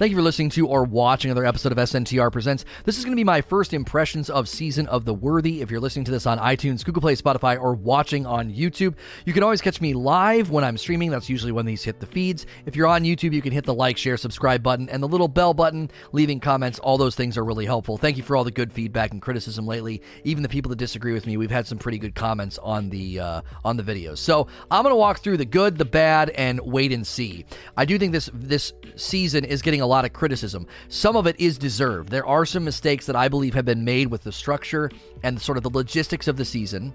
Thank you for listening to or watching another episode of SNTR Presents. This is going to be my first impressions of Season of the Worthy. If you're listening to this on iTunes, Google Play, Spotify, or watching on YouTube, you can always catch me live when I'm streaming. That's usually when these hit the feeds. If you're on YouTube, you can hit the like, share, subscribe button, and the little bell button, leaving comments. All those things are really helpful. Thank you for all the good feedback and criticism lately. Even the people that disagree with me, we've had some pretty good comments on the uh, on the videos. So I'm going to walk through the good, the bad, and wait and see. I do think this this season is getting a lot of criticism. Some of it is deserved. There are some mistakes that I believe have been made with the structure and sort of the logistics of the season.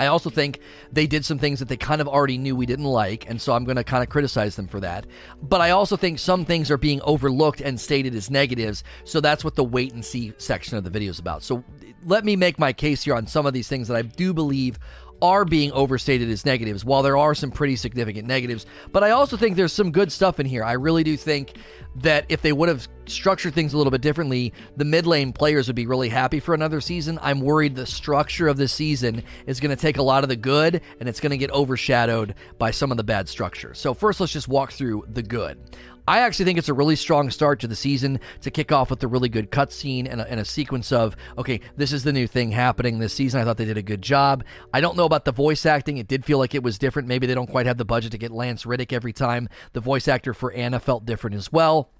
I also think they did some things that they kind of already knew we didn't like, and so I'm going to kind of criticize them for that. But I also think some things are being overlooked and stated as negatives, so that's what the wait and see section of the video is about. So let me make my case here on some of these things that I do believe are being overstated as negatives, while there are some pretty significant negatives. But I also think there's some good stuff in here. I really do think that if they would have structured things a little bit differently, the mid lane players would be really happy for another season. I'm worried the structure of the season is going to take a lot of the good and it's going to get overshadowed by some of the bad structure. So, first, let's just walk through the good. I actually think it's a really strong start to the season to kick off with a really good cutscene and, and a, sequence of, okay, this is the new thing happening this season. I thought they did a good job. I don't know about the voice acting. It did feel like it was different. Maybe they don't quite have the budget to get Lance Reddick every time. The voice actor for Ana felt different as well.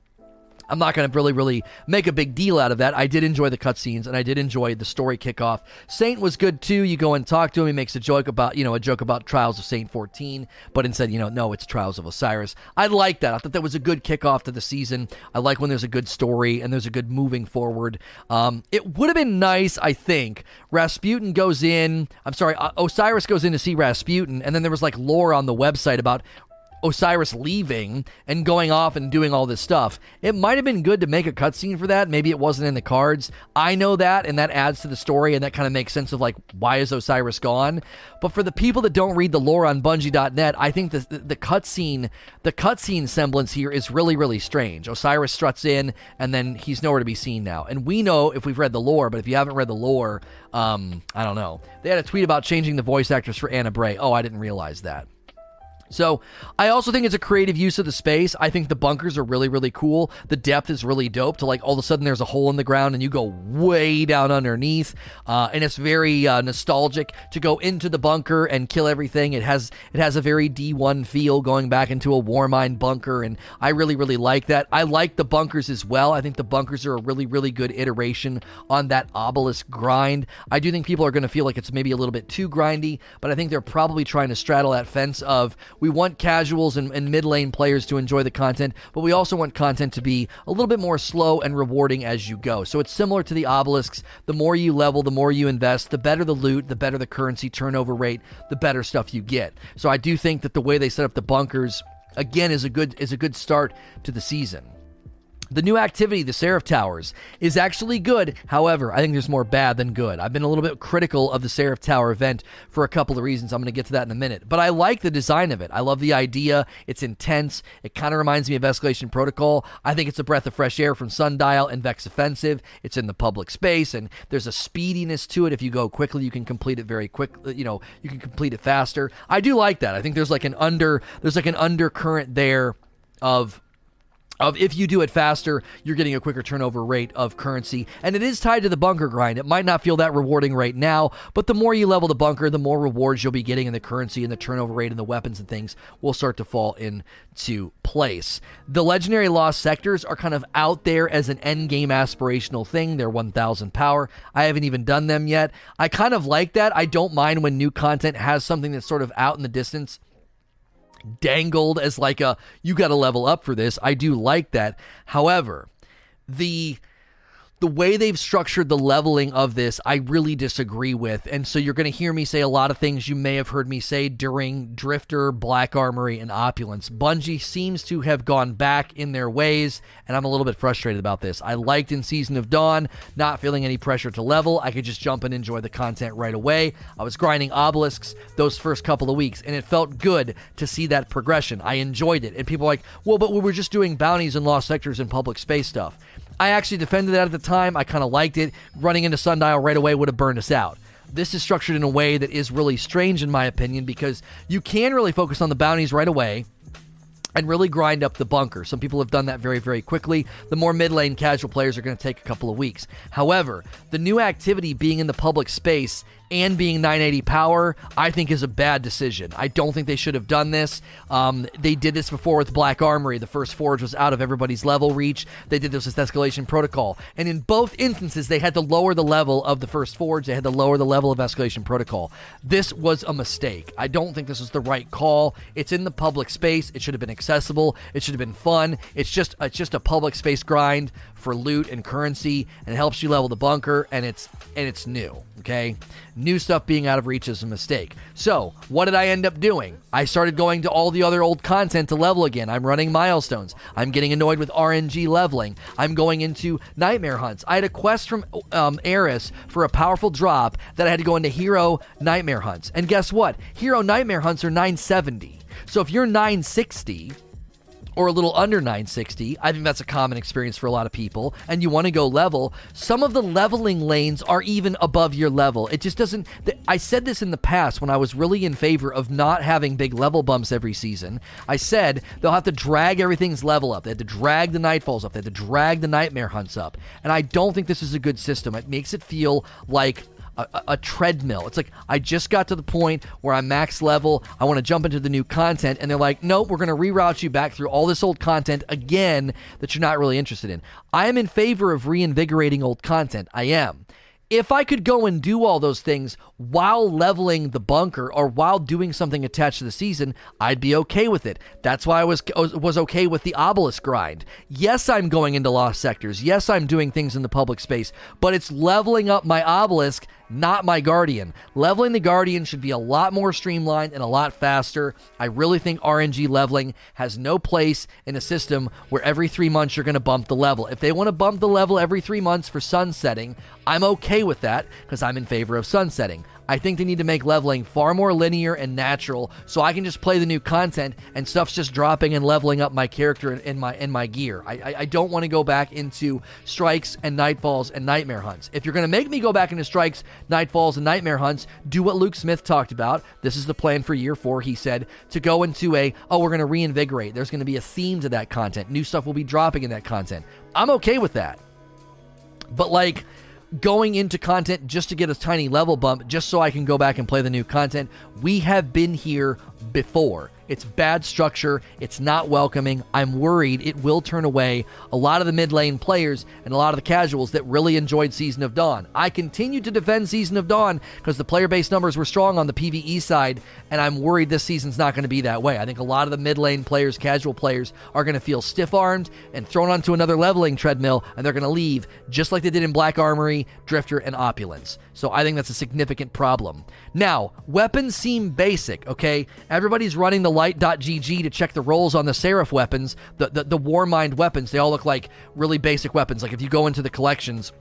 I'm not going to really, really make a big deal out of that. I did enjoy the cutscenes and I did enjoy the story kickoff. Saint was good too. You go and talk to him. He makes a joke about, you know, a joke about Trials of Saint 14, but instead, you know, no, it's Trials of Osiris. I like that. I thought that was a good kickoff to the season. I like when there's a good story and there's a good moving forward. Um, it would have been nice, I think. Rasputin goes in. I'm sorry, Osiris goes in to see Rasputin, and then there was like lore on the website about Osiris leaving and going off and doing all this stuff. It might have been good to make a cutscene for that. Maybe it wasn't in the cards. I know that, and that adds to the story, and that kind of makes sense of like why is Osiris gone. But for the people that don't read the lore on Bungie.net, I think the the, cutscene the cutscene semblance here is really really strange. Osiris struts in, and then he's nowhere to be seen now. And we know if we've read the lore, but if you haven't read the lore, um, I don't know. They had a tweet about changing the voice actors for Ana Bray. Oh, I didn't realize that. So I also think it's a creative use of the space. I think the bunkers are really, really cool. The depth is really dope to like all of a sudden there's a hole in the ground and you go way down underneath. Uh, and it's very uh, nostalgic to go into the bunker and kill everything. It has it has a very D1 feel going back into a Warmind bunker. And I really, really like that. I like the bunkers as well. I think the bunkers are a really, really good iteration on that obelisk grind. I do think people are going to feel like it's maybe a little bit too grindy, but I think they're probably trying to straddle that fence of we want casuals and, and mid lane players to enjoy the content, but we also want content to be a little bit more slow and rewarding as you go. So it's similar to the obelisks. The more you level, the more you invest, the better the loot, the better the currency turnover rate, the better stuff you get. So I do think that the way they set up the bunkers again is a good is a good start to the season. The new activity, the Seraph Towers, is actually good. However, I think there's more bad than good. I've been a little bit critical of the Seraph Tower event for a couple of reasons. I'm going to get to that in a minute. But I like the design of it. I love the idea. It's intense. It kind of reminds me of Escalation Protocol. I think it's a breath of fresh air from Sundial and Vex Offensive. It's in the public space, and there's a speediness to it. If you go quickly, you can complete it very quick. Uh, you know, you can complete it faster. I do like that. I think there's like an under there's like an undercurrent there of of if you do it faster, you're getting a quicker turnover rate of currency. And it is tied to the bunker grind. It might not feel that rewarding right now, but the more you level the bunker, the more rewards you'll be getting in the currency and the turnover rate and the weapons and things will start to fall into place. The legendary lost sectors are kind of out there as an end game aspirational thing. They're 1000 power. I haven't even done them yet. I kind of like that. I don't mind when new content has something that's sort of out in the distance dangled as like a you got to level up for this. I do like that. However, the the way they've structured the leveling of this, I really disagree with. And so you're going to hear me say a lot of things you may have heard me say during Drifter, Black Armory, and Opulence. Bungie seems to have gone back in their ways, and I'm a little bit frustrated about this. I liked in Season of Dawn not feeling any pressure to level. I could just jump and enjoy the content right away. I was grinding obelisks those first couple of weeks, and it felt good to see that progression. I enjoyed it. And people are like, well, but we were just doing bounties and lost sectors and public space stuff. I actually defended that at the time. I kind of liked it. Running into Sundial right away would have burned us out. This is structured in a way that is really strange, in my opinion, because you can really focus on the bounties right away. and really grind up the bunker. Some people have done that very, very quickly. The more mid lane casual players are going to take a couple of weeks. However, the new activity being in the public space and being 980 power, I think is a bad decision. I don't think they should have done this. Um, they did this before with Black Armory. The first forge was out of everybody's level reach. They did this with Escalation Protocol. And in both instances, they had to lower the level of the first forge. They had to lower the level of Escalation Protocol. This was a mistake. I don't think this was the right call. It's in the public space. It should have been accessible. It should have been fun. It's just it's just a public space grind for loot and currency, and helps you level the bunker. And it's and it's new. Okay, new stuff being out of reach is a mistake. So what did I end up doing? I started going to all the other old content to level again. I'm running milestones. I'm getting annoyed with RNG leveling. I'm going into nightmare hunts. I had a quest from um, Eris for a powerful drop that I had to go into hero nightmare hunts. And guess what? Hero nightmare hunts are 970. So if you're 960 or a little under 960. I think that's a common experience for a lot of people. And you want to go level. Some of the leveling lanes are even above your level. It just doesn't. I said this in the past when I was really in favor of not having big level bumps every season. I said they'll have to drag everything's level up. They had to drag the nightfalls up. They had to drag the nightmare hunts up. And I don't think this is a good system. It makes it feel like a, a, treadmill. It's like I just got to the point where I'm max level. I want to jump into the new content, and they're like, nope, we're going to reroute you back through all this old content again that you're not really interested in. I am in favor of reinvigorating old content. I am if I could go and do all those things while leveling the bunker or while doing something attached to the season, I'd be okay with it. That's why I was was okay with the obelisk grind. Yes, I'm going into lost sectors. Yes, I'm doing things in the public space, but it's leveling up my obelisk not my Guardian. Leveling the Guardian should be a lot more streamlined and a lot faster. I really think RNG leveling has no place in a system where every three months you're going to bump the level. If they want to bump the level every three months for sunsetting, I'm okay with that because I'm in favor of sunsetting. I think they need to make leveling far more linear and natural so I can just play the new content and stuff's just dropping and leveling up my character and, my in my gear. I, I, I don't want to go back into strikes and nightfalls and nightmare hunts. If you're going to make me go back into strikes, nightfalls, and nightmare hunts, do what Luke Smith talked about. This is the plan for year four, he said, to go into a, oh, we're going to reinvigorate. There's going to be a theme to that content. New stuff will be dropping in that content. I'm okay with that. But like, going into content just to get a tiny level bump, just so I can go back and play the new content. We have been here before. It's bad structure. It's not welcoming. I'm worried it will turn away a lot of the mid lane players and a lot of the casuals that really enjoyed Season of Dawn. I continue to defend Season of Dawn because the player base numbers were strong on the PvE side, and I'm worried this season's not going to be that way. I think a lot of the mid lane players, casual players, are going to feel stiff armed and thrown onto another leveling treadmill, and they're going to leave just like they did in Black Armory, Drifter, and Opulence. So I think that's a significant problem. Now, weapons seem basic, okay? Everybody's running the light.gg to check the rolls on the Seraph weapons, the, the, the Warmind weapons. They all look like really basic weapons. Like if you go into the collections,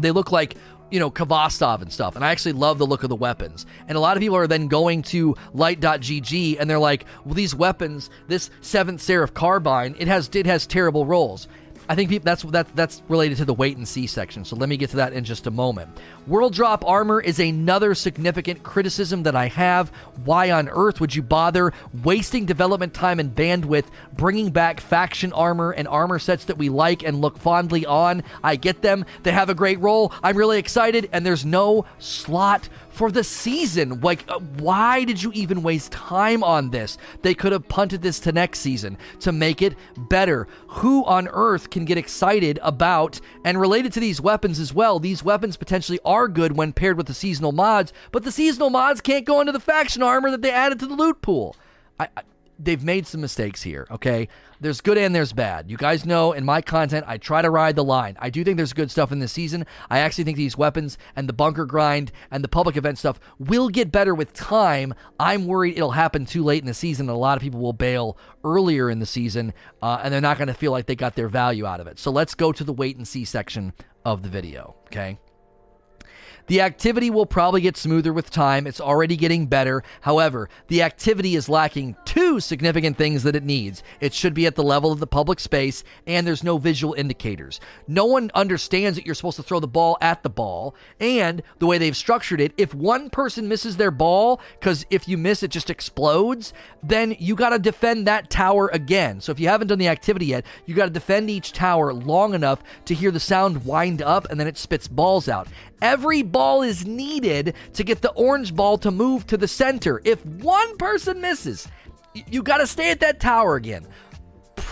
they look like you know, Khvostov and stuff. And I actually love the look of the weapons. And a lot of people are then going to light.gg and they're like, well, these weapons, this seventh Seraph carbine, it has it has terrible rolls. I think that's that that's related to the wait and see section. So let me get to that in just a moment. World drop armor is another significant criticism that I have. Why on earth would you bother wasting development time and bandwidth bringing back faction armor and armor sets that we like and look fondly on? I get them. They have a great role. I'm really excited and there's no slot for the season. Like, uh, why did you even waste time on this? They could have punted this to next season to make it better. Who on earth can get excited about, and related to these weapons as well, these weapons potentially are good when paired with the seasonal mods, but the seasonal mods can't go into the faction armor that they added to the loot pool. I, I they've made some mistakes here, okay? There's good and there's bad. You guys know in my content, I try to ride the line. I do think there's good stuff in this season. I actually think these weapons and the bunker grind and the public event stuff will get better with time. I'm worried it'll happen too late in the season and a lot of people will bail earlier in the season uh, and they're not going to feel like they got their value out of it. So let's go to the wait and see section of the video, okay? The activity will probably get smoother with time. It's already getting better. However, the activity is lacking two significant things that it needs. It should be at the level of the public space, and there's no visual indicators. No one understands that you're supposed to throw the ball at the ball, and the way they've structured it, if one person misses their ball, because if you miss, it just explodes, then you got to defend that tower again. So if you haven't done the activity yet, you got to defend each tower long enough to hear the sound wind up, and then it spits balls out. Every ball is needed to get the orange ball to move to the center. If one person misses, you got to stay at that tower again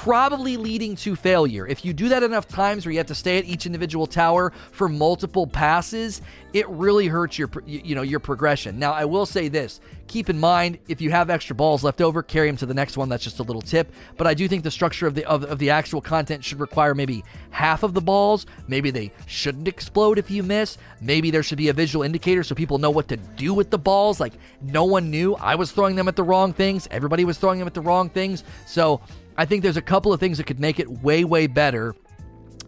probably leading to failure. If you do that enough times where you have to stay at each individual tower for multiple passes, it really hurts your you know your progression. Now, I will say this, keep in mind if you have extra balls left over, carry them to the next one. That's just a little tip, but I do think the structure of the of, of the actual content should require maybe half of the balls. Maybe they shouldn't explode if you miss. Maybe there should be a visual indicator so people know what to do with the balls. Like no one knew I was throwing them at the wrong things. Everybody was throwing them at the wrong things. So I think there's a couple of things that could make it way, way better.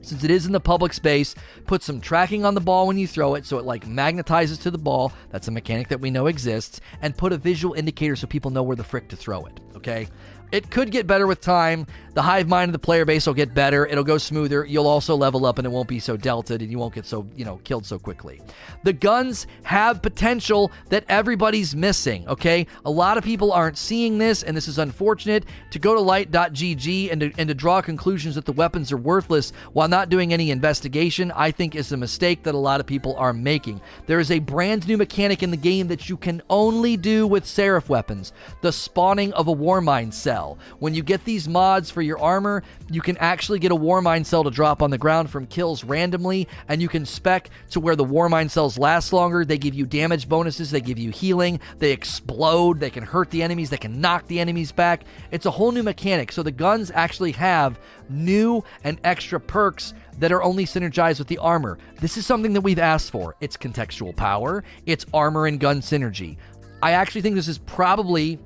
Since it is in the public space, put some tracking on the ball when you throw it so it like magnetizes to the ball. That's a mechanic that we know exists. And put a visual indicator so people know where the frick to throw it. Okay? It could get better with time. The hive mind of the player base will get better. It'll go smoother. You'll also level up and it won't be so delted and you won't get so, you know, killed so quickly. The guns have potential that everybody's missing, okay? A lot of people aren't seeing this and this is unfortunate. To go to light.gg and to, and to draw conclusions that the weapons are worthless while not doing any investigation, I think is a mistake that a lot of people are making. There is a brand new mechanic in the game that you can only do with Seraph weapons the spawning of a Warmind cell. When you get these mods for your armor, you can actually get a War Warmind cell to drop on the ground from kills randomly, and you can spec to where the War Warmind cells last longer. They give you damage bonuses, they give you healing, they explode, they can hurt the enemies, they can knock the enemies back. It's a whole new mechanic. So the guns actually have new and extra perks that are only synergized with the armor. This is something that we've asked for. It's contextual power, it's armor and gun synergy. I actually think this is probably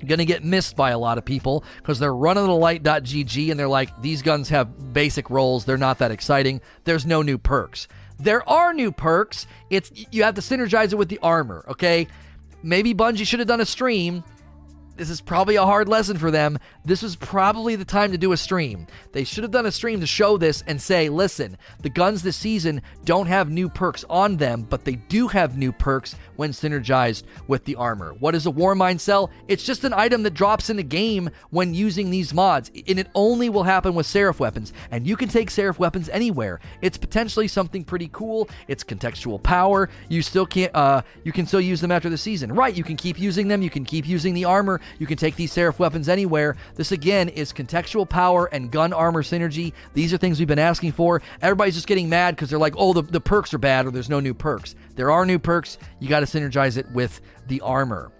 going to get missed by a lot of people because they're running the light.gg and they're like, these guns have basic rolls. They're not that exciting. There's no new perks. There are new perks. It's you have to synergize it with the armor, okay? Maybe Bungie should have done a stream this is probably a hard lesson for them. This was probably the time to do a stream. They should have done a stream to show this and say, listen, the guns this season don't have new perks on them, but they do have new perks when synergized with the armor. What is a Warmind cell? It's just an item that drops in the game when using these mods, and it only will happen with Seraph weapons. And you can take Seraph weapons anywhere. It's potentially something pretty cool. It's contextual power. You still can't. Uh, you can still use them after the season, right? You can keep using them. You can keep using the armor. You can take these Seraph weapons anywhere. This again is contextual power and gun armor synergy. These are things we've been asking for. Everybody's just getting mad because they're like, oh, the, the perks are bad or there's no new perks. There are new perks. You got to synergize it with the armor.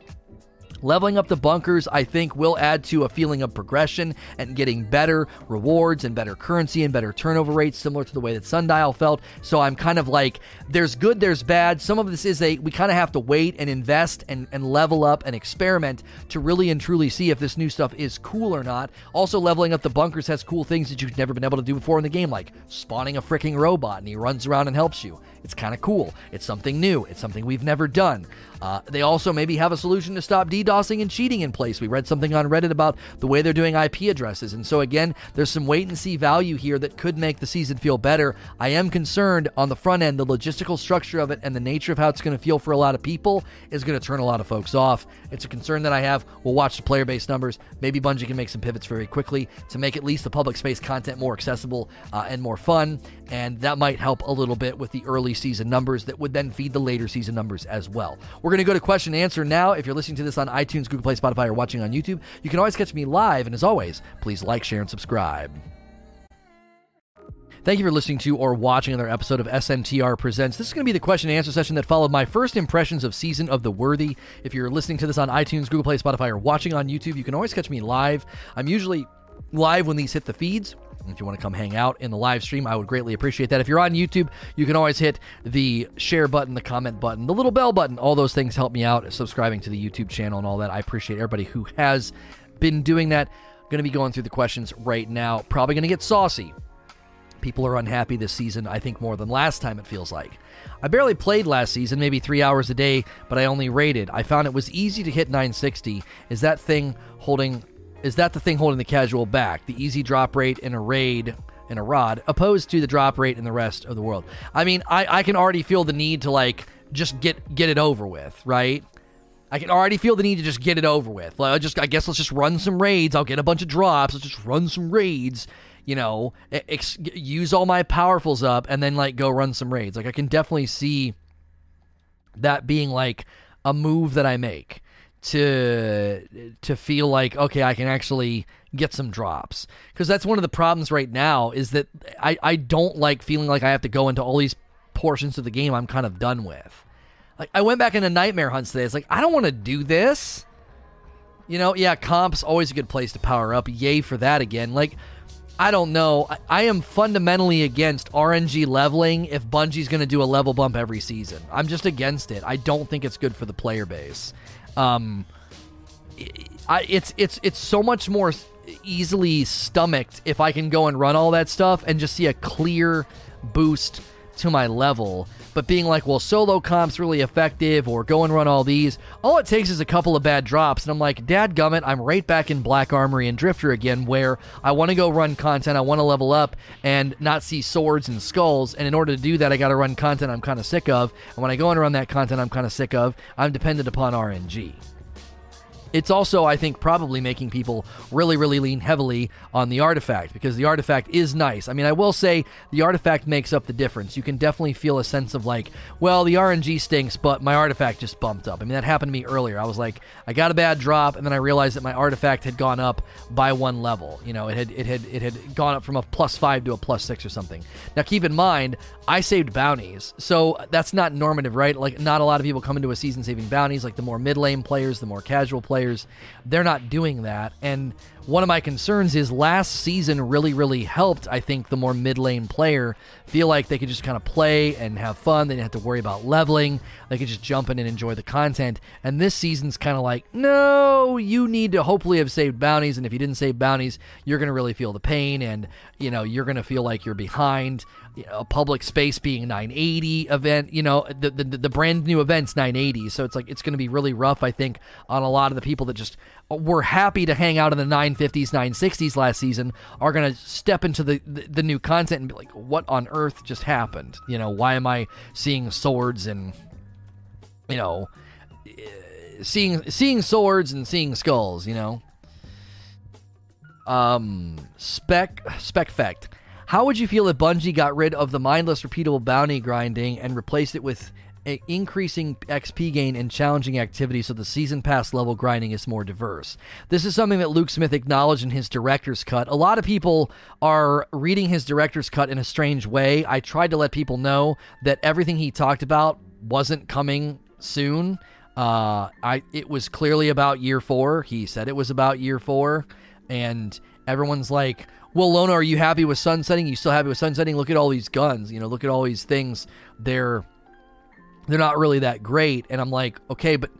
Leveling up the bunkers, I think, will add to a feeling of progression and getting better rewards and better currency and better turnover rates, similar to the way that Sundial felt. So I'm kind of like, there's good, there's bad. Some of this is a, we kind of have to wait and invest and, and level up and experiment to really and truly see if this new stuff is cool or not. Also, leveling up the bunkers has cool things that you've never been able to do before in the game, like spawning a freaking robot and he runs around and helps you. It's kind of cool. It's something new. It's something we've never done. Uh, they also maybe have a solution to stop And cheating in place. We read something on Reddit about the way they're doing IP addresses. And so, again, there's some wait and see value here that could make the season feel better. I am concerned on the front end, the logistical structure of it and the nature of how it's going to feel for a lot of people is going to turn a lot of folks off. It's a concern that I have. We'll watch the player base numbers. Maybe Bungie can make some pivots very quickly to make at least the public space content more accessible uh, and more fun. And that might help a little bit with the early season numbers that would then feed the later season numbers as well. We're going to go to question and answer now. If you're listening to this on iTunes, Google Play, Spotify, or watching on YouTube, you can always catch me live. And as always, please like, share, and subscribe. Thank you for listening to or watching another episode of SNTR Presents. This is going to be the question and answer session that followed my first impressions of Season of the Worthy. If you're listening to this on iTunes, Google Play, Spotify, or watching on YouTube, you can always catch me live. I'm usually live when these hit the feeds. If you want to come hang out in the live stream, I would greatly appreciate that. If you're on YouTube, you can always hit the share button, the comment button, the little bell button. All those things help me out, subscribing to the YouTube channel and all that. I appreciate everybody who has been doing that. Going to be going through the questions right now. Probably going to get saucy People are unhappy this season, I think, more than last time, it feels like. I barely played last season, maybe three hours a day, but I only rated. I found it was easy to hit 960. Is that thing holding. Is that the thing holding the casual back? The easy drop rate in a raid in a rod, opposed to the drop rate in the rest of the world. I mean, I, I can already feel the need to like just get get it over with, right? I can already feel the need to just get it over with. Like, I just, I guess let's just run some raids. I'll get a bunch of drops. Let's just run some raids. You know, ex- use all my powerfuls up, and then like go run some raids. Like I can definitely see that being like a move that I make to to feel like okay, I can actually get some drops because that's one of the problems right now is that I I don't like feeling like I have to go into all these portions of the game I'm kind of done with. Like I went back into nightmare hunts today. It's like I don't want to do this. You know, yeah, comp's always a good place to power up. Yay for that again. Like I don't know. I, am fundamentally against RNG leveling if Bungie's going to do a level bump every season. I'm just against it. I don't think it's good for the player base. Um, I, it's it's it's so much more easily stomached if I can go and run all that stuff and just see a clear boost to my level. But being like, well, solo comp's really effective, or go and run all these, all it takes is a couple of bad drops, and I'm like, Dad gummit, I'm right back in Black Armory and Drifter again, where I want to go run content, I want to level up, and not see swords and skulls. And in order to do that, I got to run content I'm kind of sick of. And when I go and run that content I'm kind of sick of, I'm dependent upon RNG. It's also, I think, probably making people really, really lean heavily on the artifact because the artifact is nice. I mean, I will say the artifact makes up the difference. You can definitely feel a sense of like, well, the RNG stinks, but my artifact just bumped up. I mean, that happened to me earlier. I was like, I got a bad drop, and then I realized that my artifact had gone up by one level. You know, it had it had it had gone up from a plus five to a plus six or something. Now, keep in mind, I saved bounties, so that's not normative, right? Like, not a lot of people come into a season saving bounties. Like the more mid lane players, the more casual players players, they're not doing that. And one of my concerns is last season really, really helped, I think, the more mid lane player feel like they could just kind of play and have fun. They didn't have to worry about leveling. They could just jump in and enjoy the content. And this season's kind of like, no, you need to hopefully have saved bounties. And if you didn't save bounties, you're going to really feel the pain and, you know, you're going to feel like you're behind. A public space being 980 event, you know, the, the, the brand new event's 980. So it's like, it's going to be really rough, I think, on a lot of the people that just were happy to hang out in the 950s, 960s last season are going to step into the, the, the new content and be like, what on earth just happened? You know, why am I seeing swords and, you know, seeing seeing swords and seeing skulls? You know. Um, spec spec fact. How would you feel if Bungie got rid of the mindless, repeatable bounty grinding and replaced it with increasing XP gain and challenging activities so the season pass level grinding is more diverse. This is something that Luke Smith acknowledged in his director's cut. A lot of people are reading his director's cut in a strange way. I tried to let people know that everything he talked about wasn't coming soon. Uh, I it was clearly about year four. He said it was about year four, and everyone's like, "Well, Lona, are you happy with sunsetting? You still happy with sunsetting? Look at all these guns. You know, look at all these things. They're they're not really that great. And I'm like, okay, but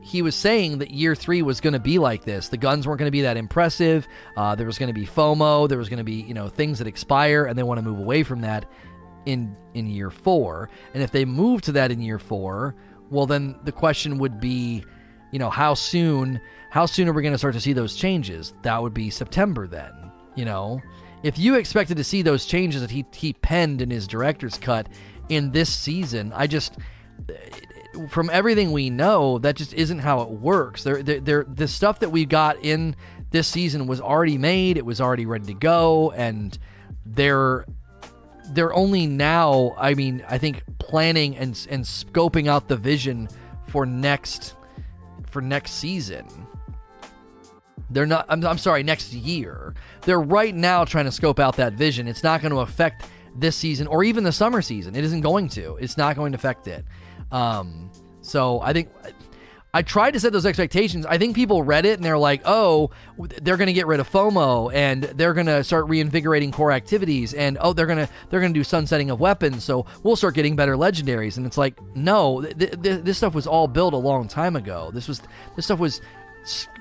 he was saying that year three was going to be like this. The guns weren't going to be that impressive. Uh, there was going to be FOMO. There was going to be you know things that expire, and they want to move away from that in in year four. And if they move to that in year four, well, then the question would be, you know, how soon? How soon are we going to start to see those changes? That would be September then. You know, if you expected to see those changes that he he penned in his director's cut in this season, I just from everything we know, that just isn't how it works. There, there, the stuff that we got in this season was already made. It was already ready to go, and they're they're only now. I mean, I think planning and and scoping out the vision for next for next season. They're not. I'm, I'm sorry. Next year, they're right now trying to scope out that vision. It's not going to affect this season or even the summer season. It isn't going to. It's not going to affect it. Um, so I think I tried to set those expectations. I think people read it and they're like, "Oh, they're going to get rid of FOMO and they're going to start reinvigorating core activities and oh, they're going to they're going to do sunsetting of weapons, so we'll start getting better legendaries." And it's like, "No, th- th- this stuff was all built a long time ago. This was this stuff was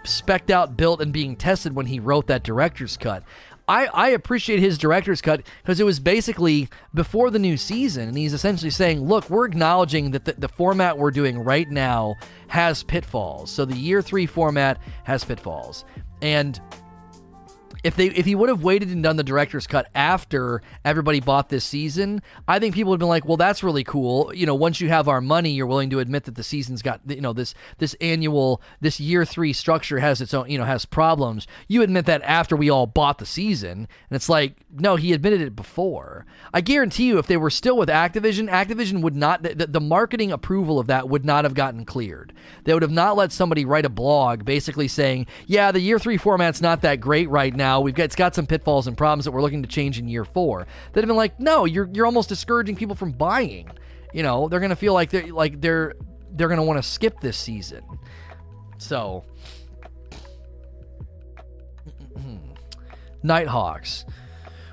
specked out, built and being tested when he wrote that director's cut. I, I appreciate his director's cut because it was basically before the new season, and he's essentially saying, "Look, we're acknowledging that the, the format we're doing right now has pitfalls. So the year three format has pitfalls, and." If they if he would have waited and done the director's cut after everybody bought this season, I think people would have been like, "Well, that's really cool." You know, once you have our money, you're willing to admit that the season's got you know this this annual this year three structure has its own you know has problems. You admit that after we all bought the season, and it's like, no, he admitted it before. I guarantee you, if they were still with Activision, Activision would not the, the marketing approval of that would not have gotten cleared. They would have not let somebody write a blog basically saying, "Yeah, the year three format's not that great right now." Now. We've got it's got some pitfalls and problems that we're looking to change in year four. That have been like, no, you're you're almost discouraging people from buying. You know, they're gonna feel like they're like they're they're gonna want to skip this season. So, Nighthawks.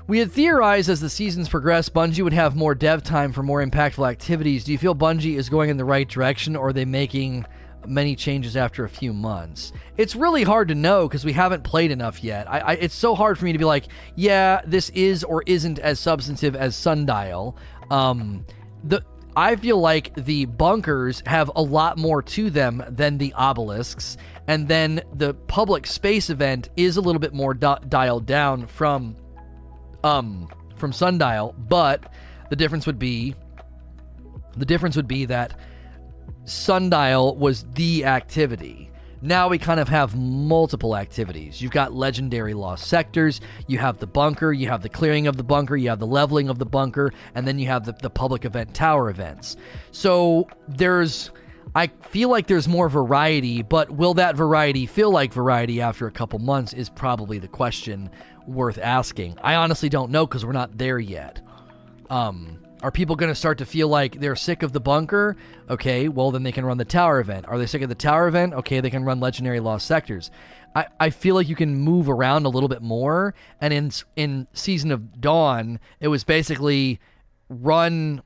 We had theorized as the seasons progress, Bungie would have more dev time for more impactful activities. Do you feel Bungie is going in the right direction, or are they making many changes after a few months. It's really hard to know because we haven't played enough yet. I, I, it's so hard for me to be like, yeah, this is or isn't as substantive as Sundial. Um, the I feel like the bunkers have a lot more to them than the obelisks, and then the public space event is a little bit more di- dialed down from um from Sundial, but the difference would be the difference would be that Sundial was the activity. Now we kind of have multiple activities. You've got legendary lost sectors, you have the bunker, you have the clearing of the bunker, you have the leveling of the bunker, and then you have the, the public event tower events. So there's. I feel like there's more variety, but will that variety feel like variety after a couple months is probably the question worth asking. I honestly don't know because we're not there yet. Um, are people going to start to feel like they're sick of the bunker? Okay, well, then they can run the tower event. Are they sick of the tower event? Okay, they can run legendary lost sectors. I, I feel like you can move around a little bit more. And in in Season of Dawn, it was basically run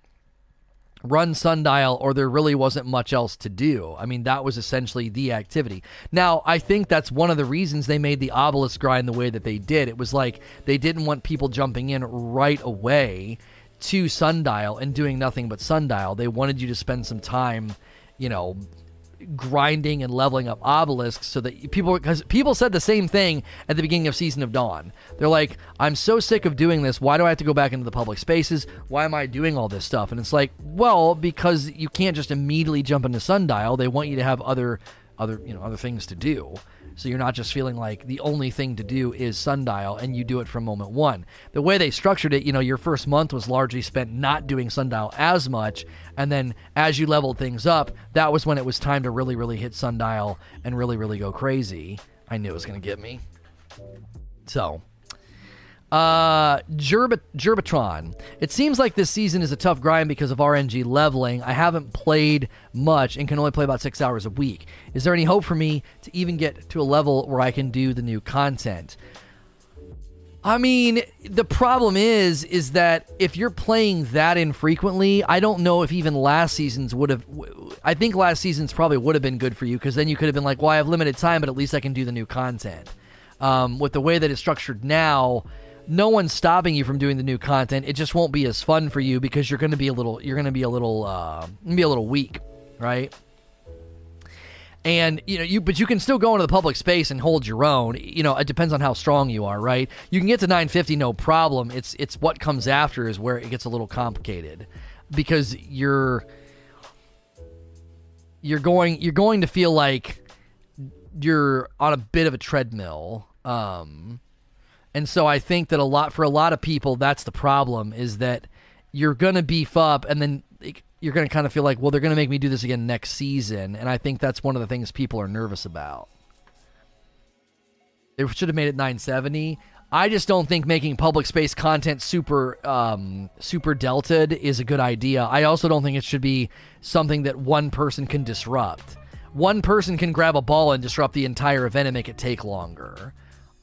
run sundial or there really wasn't much else to do. I mean, that was essentially the activity. Now, I think that's one of the reasons they made the obelisk grind the way that they did. It was like they didn't want people jumping in right away to Sundial and doing nothing but Sundial. They wanted you to spend some time, you know, grinding and leveling up obelisks so that people because people said the same thing at the beginning of season of dawn. They're like i'm so sick of doing this. Why do i have to go back into the public spaces? Why am i doing all this stuff? And it's like well because you can't just immediately jump into sundial. They want you to have other other you know other things to do so you're not just feeling like the only thing to do is sundial and you do it from moment one. The way they structured it, you know, your first month was largely spent not doing sundial as much. And then as you leveled things up, that was when it was time to really, really hit sundial and really, really go crazy. I knew it was going to get me. So uh, Gerb- Gerbatron. It seems like this season is a tough grind because of RNG leveling. I haven't played much and can only play about six hours a week. Is there any hope for me to even get to a level where I can do the new content? I mean, the problem is, is that if you're playing that infrequently, I don't know if even last season's would have. I think last season's probably would have been good for you because then you could have been like, well, I have limited time, but at least I can do the new content. Um, with the way that it's structured now, no one's stopping you from doing the new content. It just won't be as fun for you because you're going to be a little you're going to be a little uh, be a little weak, right? And you know you but you can still go into the public space and hold your own. You know, it depends on how strong you are, right? You can get to 950 no problem. It's it's what comes after is where it gets a little complicated because you're you're going you're going to feel like you're on a bit of a treadmill um and so I think that a lot for a lot of people, that's the problem is that you're going to beef up and then you're going to kind of feel like, well, they're going to make me do this again next season. And I think that's one of the things people are nervous about. They should have made it 970. I just don't think making public space content super um, super delted is a good idea. I also don't think it should be something that one person can disrupt. One person can grab a ball and disrupt the entire event and make it take longer.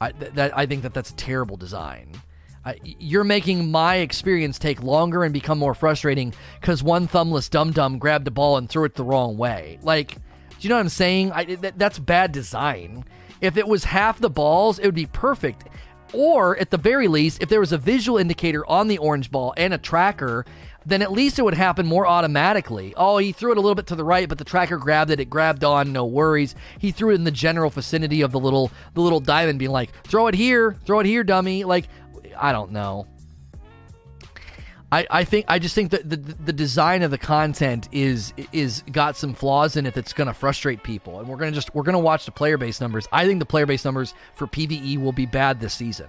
I, that, I think that that's a terrible design. I, you're making my experience take longer and become more frustrating because one thumbless dum dum grabbed the ball and threw it the wrong way. Like, do you know what I'm saying? I, that, that's bad design. If it was half the balls, it would be perfect. or at the very least, if there was a visual indicator on the orange ball and a tracker, then at least it would happen more automatically. Oh, he threw it a little bit to the right, but the tracker grabbed it. It grabbed on, no worries. He threw it in the general vicinity of the little the little diamond, being like, "Throw it here, throw it here, dummy." Like, I don't know. I, I think I just think that the the design of the content is is got some flaws in it that's going to frustrate people, and we're gonna just we're gonna watch the player base numbers. I think the player base numbers for PVE will be bad this season.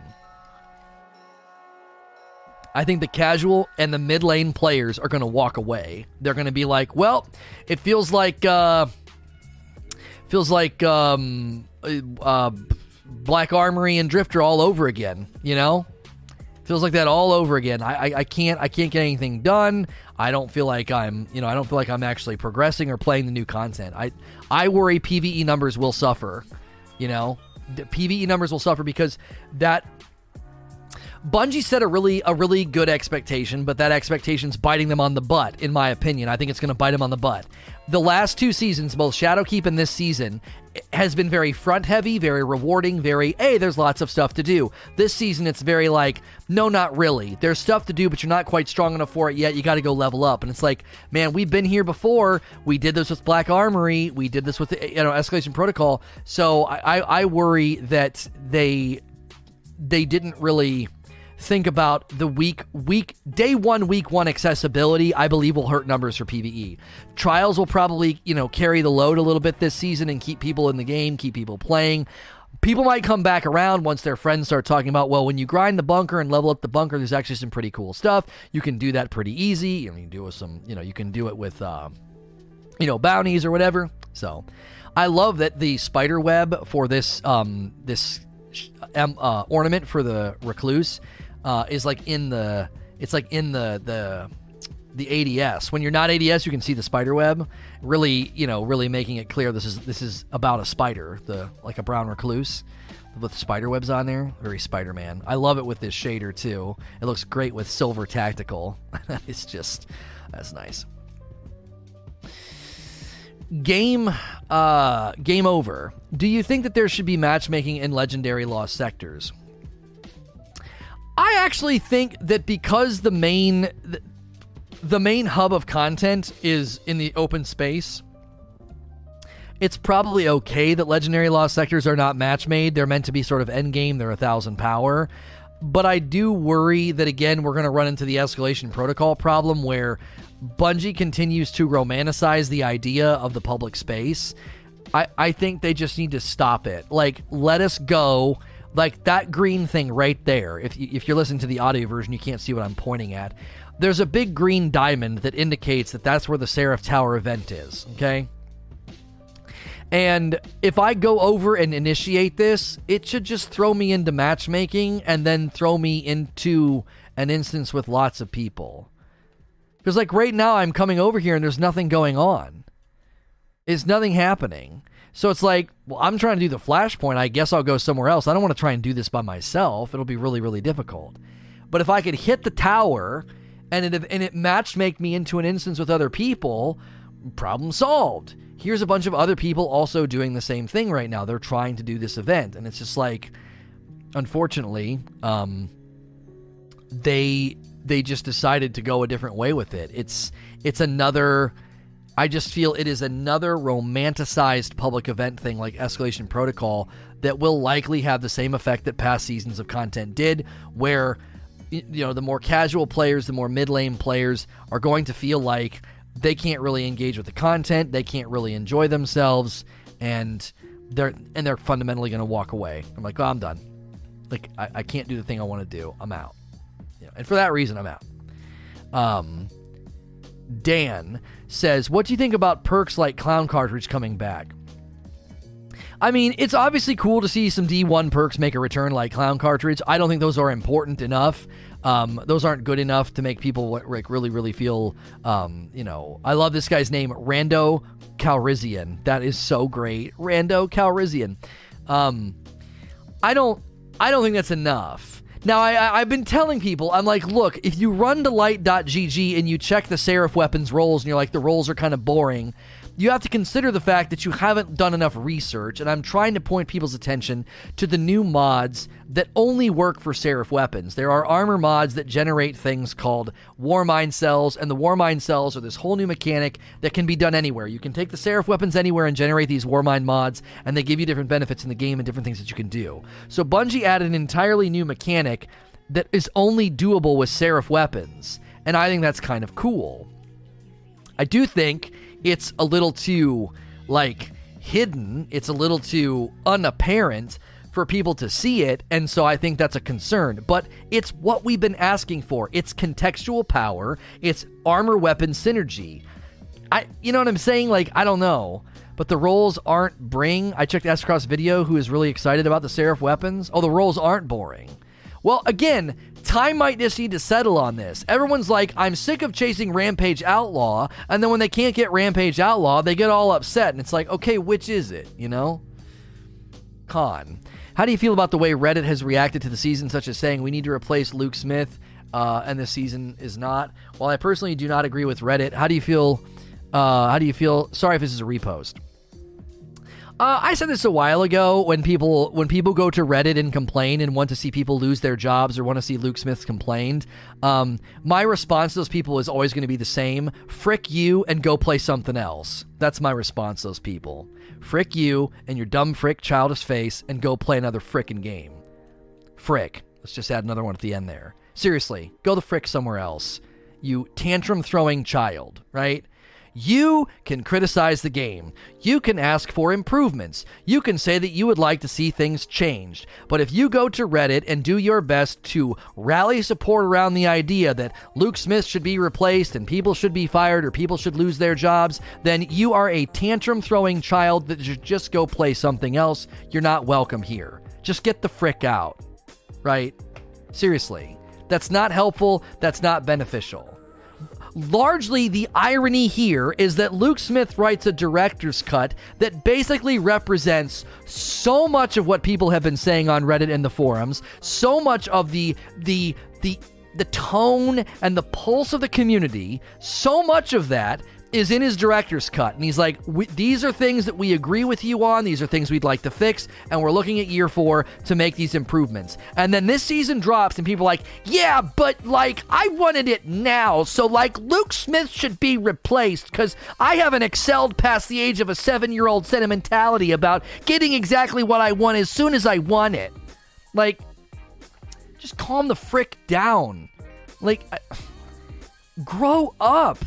I think the casual and the mid lane players are going to walk away. They're going to be like, well, it feels like uh, feels like um, uh, Black Armory and Drifter all over again. You know, feels like that all over again. I, I, I can't I can't get anything done. I don't feel like I'm you know I don't feel like I'm actually progressing or playing the new content. I I worry PVE numbers will suffer. You know, the PVE numbers will suffer because that Bungie set a really a really good expectation, but that expectation's biting them on the butt, in my opinion. I think it's going to bite them on the butt. The last two seasons, both Shadowkeep and this season, has been very front heavy, very rewarding, very hey, there's lots of stuff to do. This season, it's very like no, not really. There's stuff to do, but you're not quite strong enough for it yet. You got to go level up, and it's like, man, we've been here before. We did this with Black Armory. We did this with you know Escalation Protocol. So I, I, I worry that they they didn't really think about the week week day one week one accessibility i believe will hurt numbers for pve trials will probably you know carry the load a little bit this season and keep people in the game keep people playing. People might come back around once their friends start talking about well when you grind the bunker and level up the bunker there's actually some pretty cool stuff. You can do that pretty easy. You can do with some you know you can do it with uh, you know bounties or whatever. So i love that the spider web for this um this um, uh, ornament for the recluse uh, is like in the it's like in the the the ADS. When you're not ADS, you can see the spider web. Really, you know, really making it clear this is this is about a spider, the like a brown recluse with spider webs on there. Very Spider Man. I love it with this shader too. It looks great with silver tactical. it's just that's nice. Game uh game over. Do you think that there should be matchmaking in legendary lost sectors? I actually think that because the main the main hub of content is in the open space, it's probably okay that legendary lost sectors are not match made. They're meant to be sort of end game. They're a thousand power. But I do worry that again we're going to run into the escalation protocol problem where Bungie continues to romanticize the idea of the public space. I, I think they just need to stop it. Like, let us go like that green thing right there. If you, if you're listening to the audio version, you can't see what I'm pointing at. There's a big green diamond that indicates that that's where the Seraph Tower event is. Okay. And if I go over and initiate this, it should just throw me into matchmaking and then throw me into an instance with lots of people. Because, like, right now, I'm coming over here and there's nothing going on. It's nothing happening. So it's like, well, I'm trying to do the flashpoint. I guess I'll go somewhere else. I don't want to try and do this by myself. It'll be really, really difficult. But if I could hit the tower and it and it matched make me into an instance with other people, problem solved. Here's a bunch of other people also doing the same thing right now. They're trying to do this event, and it's just like, unfortunately, um, they they just decided to go a different way with it. It's it's another I just feel it is another romanticized public event thing like Escalation Protocol that will likely have the same effect that past seasons of content did, where you know the more casual players, the more mid lane players are going to feel like they can't really engage with the content, they can't really enjoy themselves, and they're and they're fundamentally going to walk away. I'm like, oh, I'm done. Like I, I can't do the thing I want to do. I'm out. You know, and for that reason, I'm out. Um, Dan says, What do you think about perks like Clown Cartridge coming back? I mean, it's obviously cool to see some D1 perks make a return like Clown Cartridge. I don't think those are important enough. Um, those aren't good enough to make people like really, really feel, um, you know. I love this guy's name, Rando Calrissian. That is so great, Rando Calrissian. Um, I don't, I don't think that's enough. Now, I, have been telling people, I'm like, look, if you run to light.gg and you check the Seraph weapons rolls and you're like, the rolls are kind of boring, you have to consider the fact that you haven't done enough research, and I'm trying to point people's attention to the new mods that only work for Seraph weapons. There are armor mods that generate things called Warmind cells, and the Warmind cells are this whole new mechanic that can be done anywhere. You can take the Seraph weapons anywhere and generate these Warmind mods, and they give you different benefits in the game and different things that you can do. So Bungie added an entirely new mechanic that is only doable with Seraph weapons, and I think that's kind of cool. I do think it's a little too like hidden. It's a little too unapparent for people to see it, and so I think that's a concern. But it's what we've been asking for. It's contextual power. It's armor weapon synergy. I, you know what I'm saying? Like I don't know, but the rolls aren't bring. I checked Cross video, who is really excited about the Seraph weapons. Oh, the rolls aren't boring. Well, again, time might just need to settle on this. Everyone's like, I'm sick of chasing Rampage Outlaw, and then when they can't get Rampage Outlaw, they get all upset, and it's like, okay, which is it, you know? Con. How do you feel about the way Reddit has reacted to the season, such as saying we need to replace Luke Smith, uh, and this season is not? While I personally do not agree with Reddit, how do you feel? Uh, how do you feel? Sorry if this is a repost. Uh, I said this a while ago when people when people go to Reddit and complain and want to see people lose their jobs or want to see Luke Smith complained. Um, my response to those people is always going to be the same: frick you and go play something else. That's my response to those people. Frick you and your dumb frick childish face and go play another frickin' game. Frick. Let's just add another one at the end there. Seriously, go the frick somewhere else. You tantrum throwing child, right? You can criticize the game. You can ask for improvements. You can say that you would like to see things changed. But if you go to Reddit and do your best to rally support around the idea that Luke Smith should be replaced and people should be fired or people should lose their jobs, then you are a tantrum throwing child that should just go play something else. You're not welcome here. Just get the frick out. Right? Seriously. That's not helpful. That's not beneficial largely the irony here is that Luke Smith writes a director's cut that basically represents so much of what people have been saying on Reddit and the forums, so much of the the the the tone and the pulse of the community, so much of that is in his director's cut. And he's like, these are things that we agree with you on. These are things we'd like to fix. And we're looking at year four to make these improvements. And then this season drops, and people are like, yeah, but like, I wanted it now. So, like, Luke Smith should be replaced because I haven't excelled past the age of a seven year old sentimentality about getting exactly what I want as soon as I want it. Like, just calm the frick down. Like, grow up.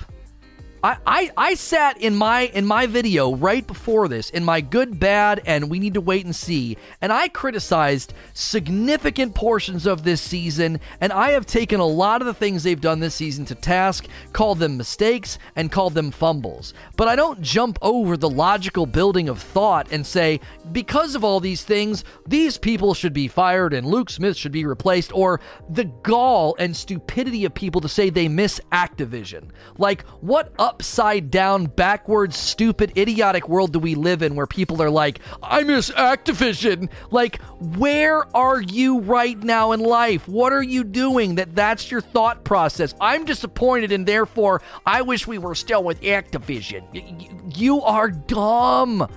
I, I, I sat in my in my video right before this in my good bad and we need to wait and see. And I criticized significant portions of this season and I have taken a lot of the things they've done this season to task called them mistakes and called them fumbles. But I don't jump over the logical building of thought and say because of all these things these people should be fired and Luke Smith should be replaced or the gall and stupidity of people to say they miss Activision. Like what up upside down, backwards, stupid, idiotic world do we live in where people are like, I miss Activision? Like, where are you right now in life? What are you doing that that's your thought process? I'm disappointed and therefore I wish we were still with Activision. You are dumb.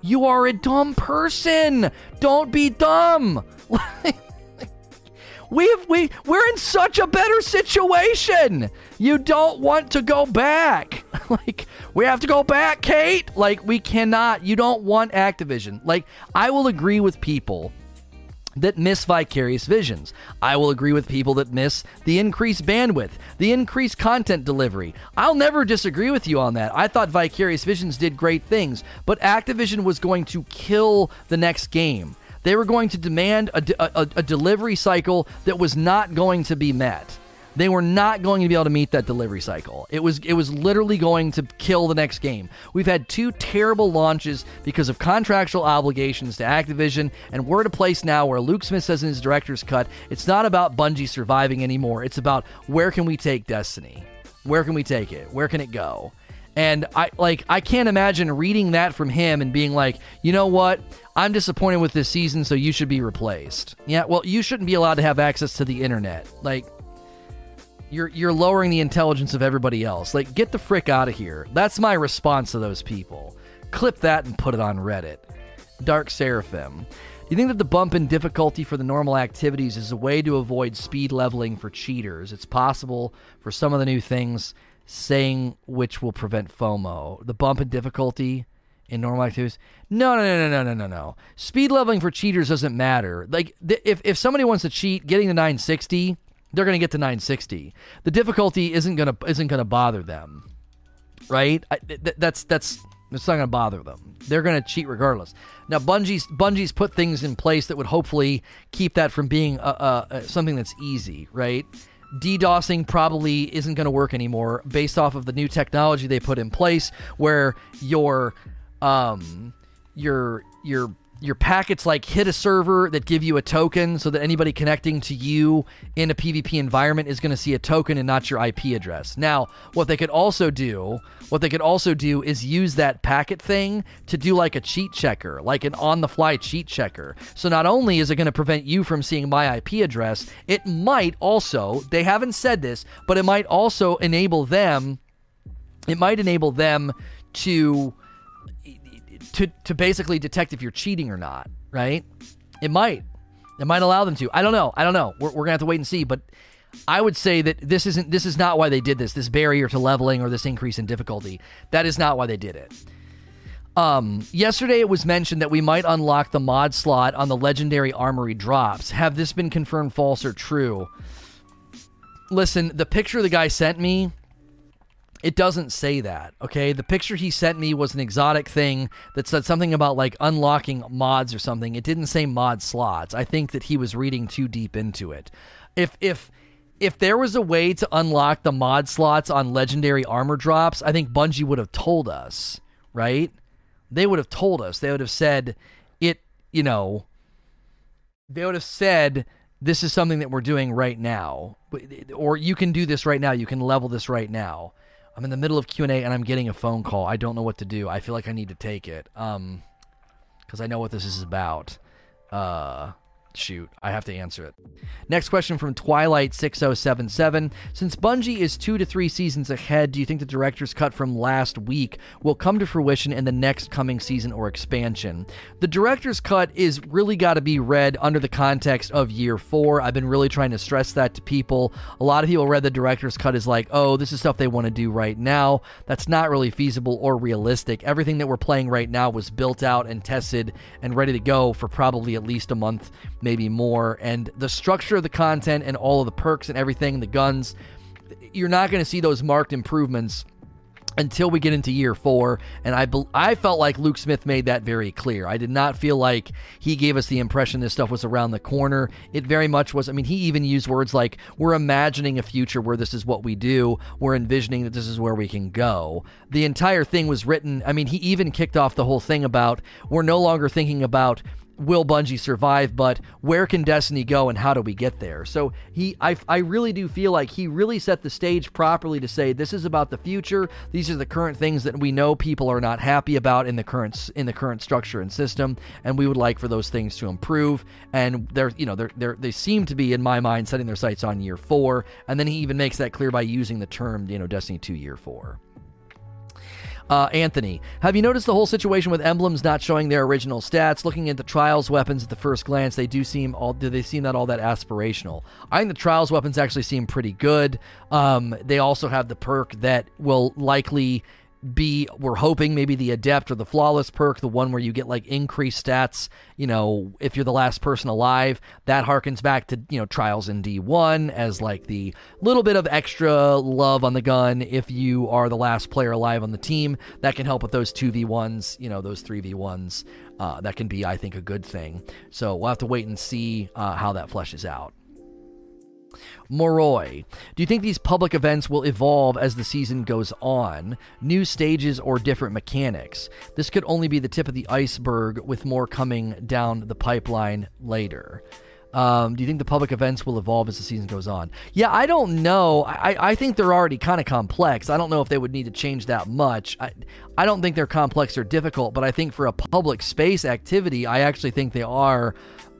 You are a dumb person. Don't be dumb. We've we we're in such a better situation. You don't want to go back. like we have to go back, Kate. Like we cannot. You don't want Activision. Like I will agree with people that miss Vicarious Visions. I will agree with people that miss the increased bandwidth, the increased content delivery. I'll never disagree with you on that. I thought Vicarious Visions did great things, but Activision was going to kill the next game. They were going to demand a, a, a delivery cycle that was not going to be met. They were not going to be able to meet that delivery cycle. It was it was literally going to kill the next game. We've had two terrible launches because of contractual obligations to Activision, and we're at a place now where Luke Smith says in his director's cut, it's not about Bungie surviving anymore. It's about where can we take Destiny? Where can we take it? Where can it go? And I like I can't imagine reading that from him and being like, you know what? I'm disappointed with this season, so you should be replaced. Yeah, well, you shouldn't be allowed to have access to the internet. Like, You're you're lowering the intelligence of everybody else. Like, get the frick out of here. That's my response to those people. Clip that and put it on Reddit. Dark Seraphim. Do you think that the bump in difficulty for the normal activities is a way to avoid speed leveling for cheaters? It's possible for some of the new things, saying which will prevent FOMO. The bump in difficulty in normal activities? No, no, no, no, no, no, no. No. Speed leveling for cheaters doesn't matter. Like, th- if, if somebody wants to cheat, getting to 960, they're going to get to 960. The difficulty isn't going to isn't going to bother them, right? I, th- that's that's it's not going to bother them. They're going to cheat regardless. Now, Bungie's Bungie's put things in place that would hopefully keep that from being a, a, a something that's easy, right? DDoSing probably isn't going to work anymore based off of the new technology they put in place, where your um your your your packets like hit a server that give you a token so that anybody connecting to you in a PvP environment is going to see a token and not your IP address. Now, what they could also do, what they could also do is use that packet thing to do like a cheat checker, like an on the fly cheat checker. So not only is it going to prevent you from seeing my IP address, it might also, they haven't said this, but it might also enable them it might enable them to to to basically detect if you're cheating or not, right? It might. It might allow them to. I don't know. I don't know. We're, we're gonna have to wait and see. But I would say that this isn't. This is not why they did this. This barrier to leveling or this increase in difficulty. That is not why they did it. Um, yesterday it was mentioned that we might unlock the mod slot on the legendary armory drops. Have this been confirmed false or true? Listen, the picture the guy sent me it doesn't say that, okay? The picture he sent me was an exotic thing that said something about like unlocking mods or something. It didn't say mod slots. I think that he was reading too deep into it. If if if there was a way to unlock the mod slots on legendary armor drops, I think Bungie would have told us, right? They would have told us. They would have said it, you know, they would have said this is something that we're doing right now. Or you can do this right now. You can level this right now. I'm in the middle of Q and A and I'm getting a phone call. I don't know what to do. I feel like I need to take it. Um, because I know what this is about. Uh, Shoot, I have to answer it. Next question from Twilight6077. Since Bungie is two to three seasons ahead, do you think the director's cut from last week will come to fruition in the next coming season or expansion? The director's cut is really got to be read under the context of year four. I've been really trying to stress that to people. A lot of people read the director's cut as like, oh, this is stuff they want to do right now. That's not really feasible or realistic. Everything that we're playing right now was built out and tested and ready to go for probably at least a month maybe more. And the structure of the content and all of the perks and everything, the guns, you're not going to see those marked improvements until we get into year four. And I, I felt like Luke Smith made that very clear. I did not feel like he gave us the impression this stuff was around the corner. It very much was. I mean, he even used words like, we're imagining a future where this is what we do, we're envisioning that this is where we can go. The entire thing was written. I mean, he even kicked off the whole thing about, we're no longer thinking about will Bungie survive, but where can Destiny go and how do we get there? So he, I, I really do feel like he really set the stage properly to say this is about the future. These are the current things that we know people are not happy about in the current in the current structure and system, and we would like for those things to improve. And they're, you know, they're, they're they seem to be in my mind setting their sights on year four, and then he even makes that clear by using the term, you know, Destiny two year four. Uh, Anthony, have you noticed the whole situation with emblems not showing their original stats? Looking at the trials weapons at the first glance, they do seem all do they seem not all that aspirational? I think the trials weapons actually seem pretty good. Um, they also have the perk that will likely be we're hoping maybe the adept or the flawless perk the one where you get like increased stats you know if you're the last person alive that harkens back to you know trials in d1 as like the little bit of extra love on the gun if you are the last player alive on the team. That can help with those 2v1s you know those 3v1s uh, that can be i think a good thing. So we'll have to wait and see uh, how that fleshes out Moroi. Do you think these public events will evolve as the season goes on? New stages or different mechanics? This could only be the tip of the iceberg with more coming down the pipeline later. Um, do you think the public events will evolve as the season goes on? Yeah, I don't know. I, I think they're already kind of complex. I don't know if they would need to change that much. I, I don't think they're complex or difficult, but I think for a public space activity, I actually think they are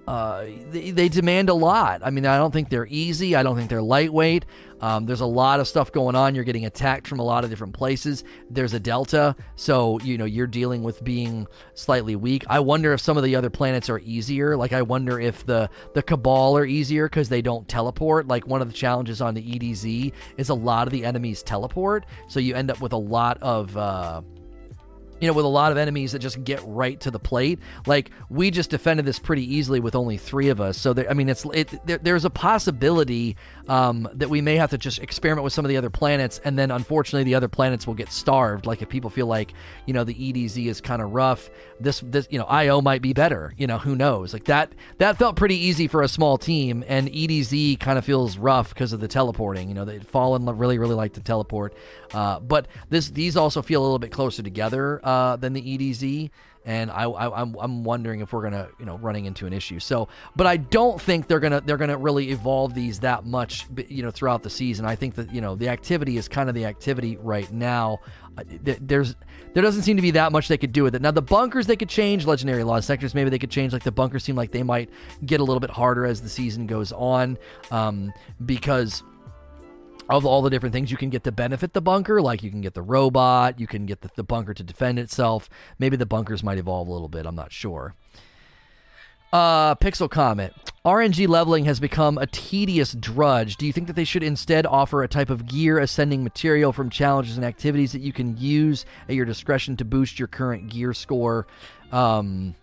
uh, they, they, demand a lot. I mean, I don't think they're easy. I don't think they're lightweight. Um, there's a lot of stuff going on. You're getting attacked from a lot of different places. There's a delta, so you know you're dealing with being slightly weak. I wonder if some of the other planets are easier. Like I wonder if the the Cabal are easier because they don't teleport. Like one of the challenges on the EDZ is a lot of the enemies teleport, so you end up with a lot of. Uh, you know, with a lot of enemies that just get right to the plate. Like we just defended this pretty easily with only three of us. So there, I mean, it's it, there, there's a possibility um, that we may have to just experiment with some of the other planets, and then unfortunately the other planets will get starved. Like if people feel like you know the EDZ is kind of rough, this this you know IO might be better. You know who knows? Like that that felt pretty easy for a small team, and EDZ kind of feels rough because of the teleporting. You know, they Fallen really really like to teleport, uh, but this these also feel a little bit closer together uh, than the EDZ and I, I I'm I'm wondering if we're gonna you know running into an issue. So, but I don't think they're gonna they're gonna really evolve these that much you know throughout the season. I think that you know the activity is kind of the activity right now. Uh, there's there doesn't seem to be that much they could do with it. Now the bunkers they could change, legendary lost sectors maybe they could change. Like the bunkers seem like they might get a little bit harder as the season goes on um, because of all the different things you can get to benefit the bunker. Like you can get the robot, you can get the, the bunker to defend itself. Maybe the bunkers might evolve a little bit. I'm not sure. Uh, Pixel comment. RNG leveling has become a tedious drudge. Do you think that they should instead offer a type of gear ascending material from challenges and activities that you can use at your discretion to boost your current gear score? Um,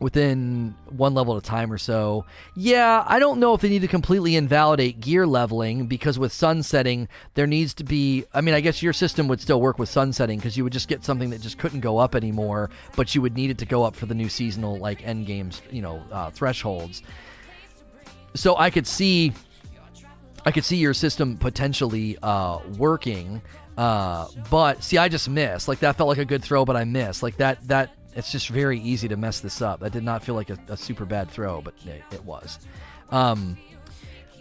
within one level at a time or so. Yeah, I don't know if they need to completely invalidate gear leveling because with sunsetting, there needs to be. I mean, I guess your system would still work with sunsetting because you would just get something that just couldn't go up anymore, but you would need it to go up for the new seasonal, like end games, you know, uh, thresholds. So I could see. I could see your system potentially uh, working, uh, but see, I just missed. Like that felt like a good throw, but I missed. Like that that it's just very easy to mess this up. That did not feel like a, a super bad throw, but it, it was. Um,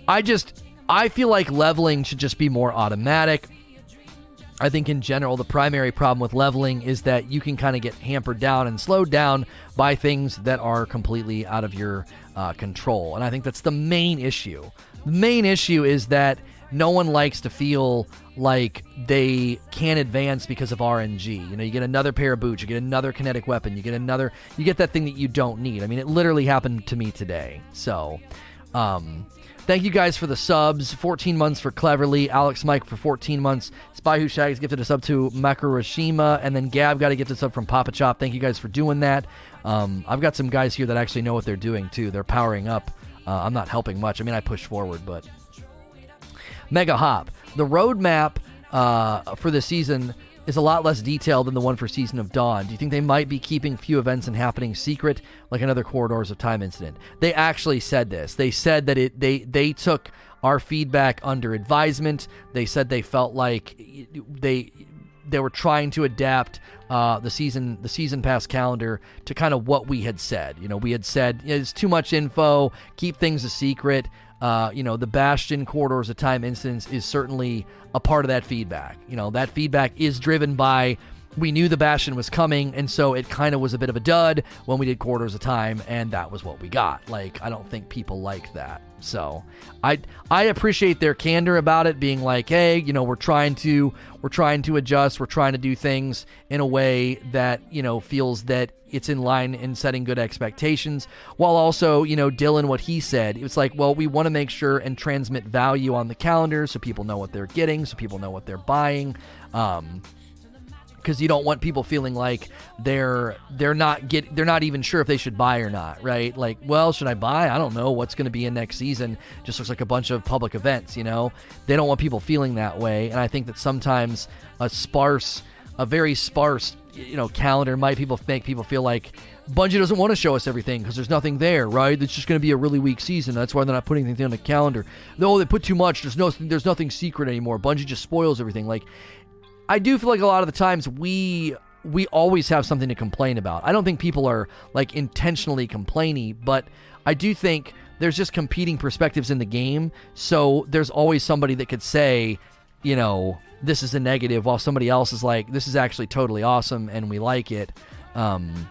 I just I feel like leveling should just be more automatic. I think in general, the primary problem with leveling is that you can kind of get hampered down and slowed down by things that are completely out of your uh, control. And I think that's the main issue. The main issue is that no one likes to feel like they can't advance because of RNG. You know, you get another pair of boots, you get another kinetic weapon, you get another, you get that thing that you don't need. I mean, it literally happened to me today. So, um, thank you guys for the subs. 14 months for Cleverly, Alex Mike for 14 months. Spy Who Shags gifted a sub to Makurashima, and then Gab got a gifted sub from Papa Chop. Thank you guys for doing that. Um, I've got some guys here that actually know what they're doing too. They're powering up. Uh, I'm not helping much. I mean, I push forward, but Mega Hop. The roadmap uh, for the season is a lot less detailed than the one for Season of Dawn. Do you think they might be keeping few events and happenings secret, like another Corridors of Time incident? They actually said this. They said that it they they took our feedback under advisement. They said they felt like they they were trying to adapt uh, the season the season pass calendar to kind of what we had said. You know, we had said it's too much info, keep things a secret. Uh, you know, the Bastion corridors of time instance is certainly a part of that feedback. You know, that feedback is driven by we knew the Bastion was coming, and so it kind of was a bit of a dud when we did Corridors of Time, and that was what we got. Like, I don't think people like that. So, I I appreciate their candor about it, being like, hey, you know, we're trying to we're trying to adjust, we're trying to do things in a way that you know feels that it's in line and setting good expectations, while also you know Dylan what he said. It's like, well, we want to make sure and transmit value on the calendar so people know what they're getting, so people know what they're buying. Um, because you don't want people feeling like they're they're not get they're not even sure if they should buy or not, right? Like, well, should I buy? I don't know what's going to be in next season. Just looks like a bunch of public events, you know. They don't want people feeling that way, and I think that sometimes a sparse, a very sparse, you know, calendar might people make people feel like Bungie doesn't want to show us everything because there's nothing there, right? It's just going to be a really weak season. That's why they're not putting anything on the calendar. No, they put too much. There's no, there's nothing secret anymore. Bungie just spoils everything. Like, I do feel like a lot of the times we we always have something to complain about. I don't think people are like intentionally complaining, but I do think there's just competing perspectives in the game. So there's always somebody that could say, you know, this is a negative, while somebody else is like, this is actually totally awesome and we like it. Um,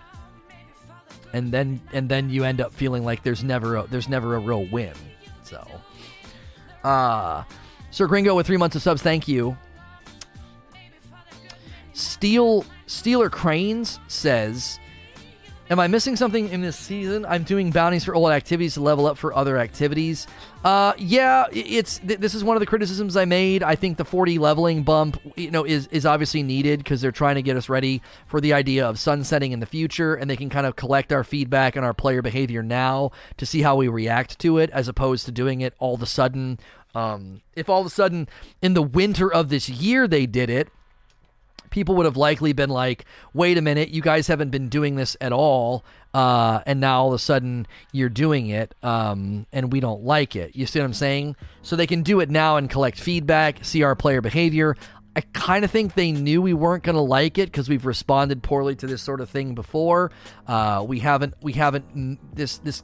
and then and then you end up feeling like there's never a, there's never a real win. So, uh Sir Gringo with three months of subs, thank you. Steel Steeler Cranes says, Am I missing something in this season? I'm doing bounties for old activities to level up for other activities. Uh, yeah, it's th- this is one of the criticisms I made. I think the 40 leveling bump, you know, is is obviously needed because they're trying to get us ready for the idea of sunsetting in the future, and they can kind of collect our feedback and our player behavior now to see how we react to it, as opposed to doing it all of a sudden. Um, if all of a sudden in the winter of this year they did it, people would have likely been like, wait a minute, you guys haven't been doing this at all. Uh, and now all of a sudden you're doing it, um, and we don't like it. You see what I'm saying? So they can do it now and collect feedback, see our player behavior. I kind of think they knew we weren't going to like it because we've responded poorly to this sort of thing before. Uh, we haven't, we haven't this this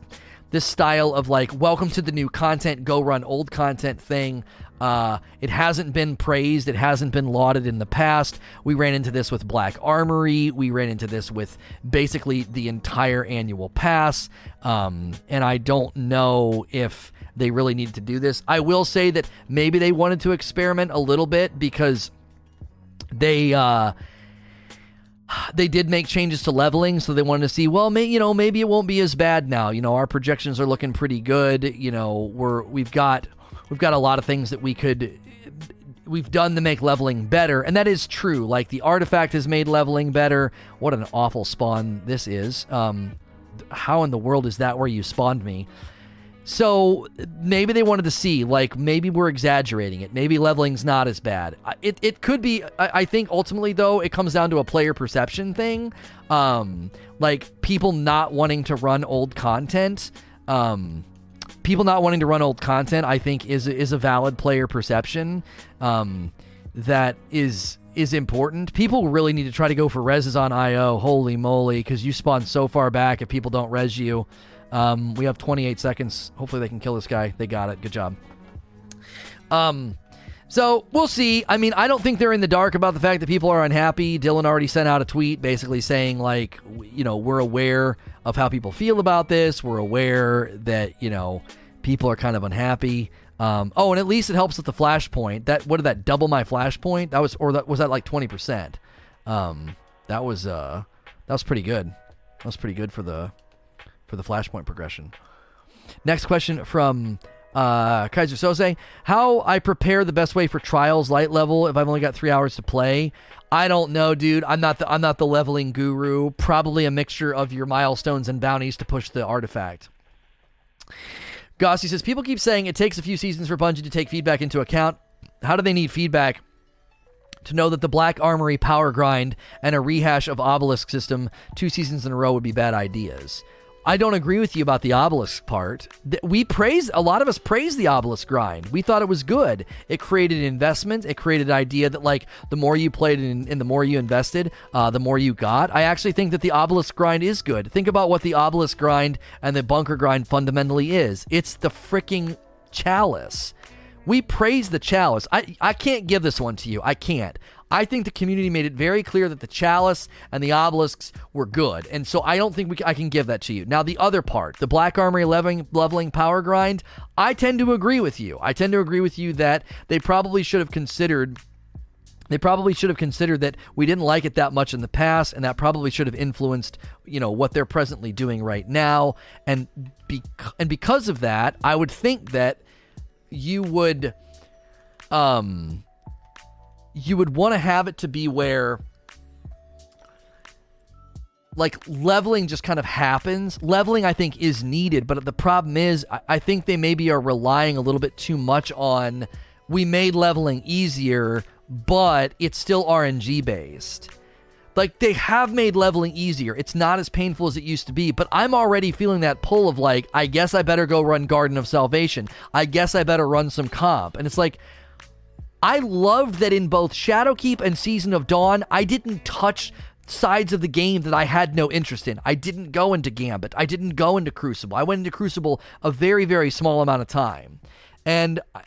this style of like welcome to the new content, go run old content thing. Uh, it hasn't been praised. It hasn't been lauded in the past. We ran into this with Black Armory. We ran into this with basically the entire annual pass. Um, and I don't know if they really needed to do this. I will say that maybe they wanted to experiment a little bit because they. Uh, they did make changes to leveling, so they wanted to see, well, may, you know, maybe it won't be as bad now. You know, our projections are looking pretty good. You know, we're we've got we've got a lot of things that we could we've done to make leveling better, and that is true. Like the artifact has made leveling better. What an awful spawn this is. Um, how in the world is that where you spawned me? So maybe they wanted to see, like, maybe we're exaggerating it. Maybe leveling's not as bad. It, it could be. I, think ultimately, though, it comes down to a player perception thing. Um, like people not wanting to run old content. Um, people not wanting to run old content, I think, is is a valid player perception um, that is is important. People really need to try to go for reses on IO. Holy moly, because you spawn so far back if people don't res you. Um, we have 28 seconds. Hopefully they can kill this guy. They got it. Good job. Um, so we'll see. I mean, I don't think they're in the dark about the fact that people are unhappy. Dylan already sent out a tweet basically saying, like, you know, we're aware of how people feel about this. We're aware that, you know, people are kind of unhappy. Um, oh, and at least it helps with the flashpoint. That what did that double my flashpoint? That was or that was that like twenty percent. Um, that was uh, that was pretty good. That was pretty good for the for the flashpoint progression. Next question from uh, Kaiser Sose. How I prepare the best way for trials light level if I've only got three hours to play? I don't know, dude. I'm not the I'm not the leveling guru. Probably a mixture of your milestones and bounties to push the artifact. Gossi says people keep saying it takes a few seasons for Bungie to take feedback into account. How do they need feedback? To know that the Black Armory power grind and a rehash of Obelisk system two seasons in a row would be bad ideas. I don't agree with you about the obelisk part. We praise a lot of us praise the obelisk grind. We thought it was good. It created investment. It created idea that like the more you played and, and the more you invested, uh, the more you got. I actually think that the obelisk grind is good. Think about what the obelisk grind and the bunker grind fundamentally is. It's the freaking chalice. We praise the chalice. I I can't give this one to you. I can't. I think the community made it very clear that the chalice and the obelisks were good, and so I don't think we, I can give that to you. Now, the other part, the Black Armory leveling, leveling power grind, I tend to agree with you. I tend to agree with you that they probably should have considered they probably should have considered that we didn't like it that much in the past and that probably should have influenced you know what they're presently doing right now and be- and because of that i would think that you would um you would want to have it to be where like leveling just kind of happens. Leveling, I think, is needed, but the problem is, I, think they maybe are relying a little bit too much on we made leveling easier, but it's still RNG based. Like they have made leveling easier. It's not as painful as it used to be, but I'm already feeling that pull of like, I guess I better go run Garden of Salvation. I guess I better run some comp. And it's like, I loved that in both Shadowkeep and Season of Dawn, I didn't touch sides of the game that I had no interest in. I didn't go into Gambit. I didn't go into Crucible. I went into Crucible a very, very small amount of time. And I,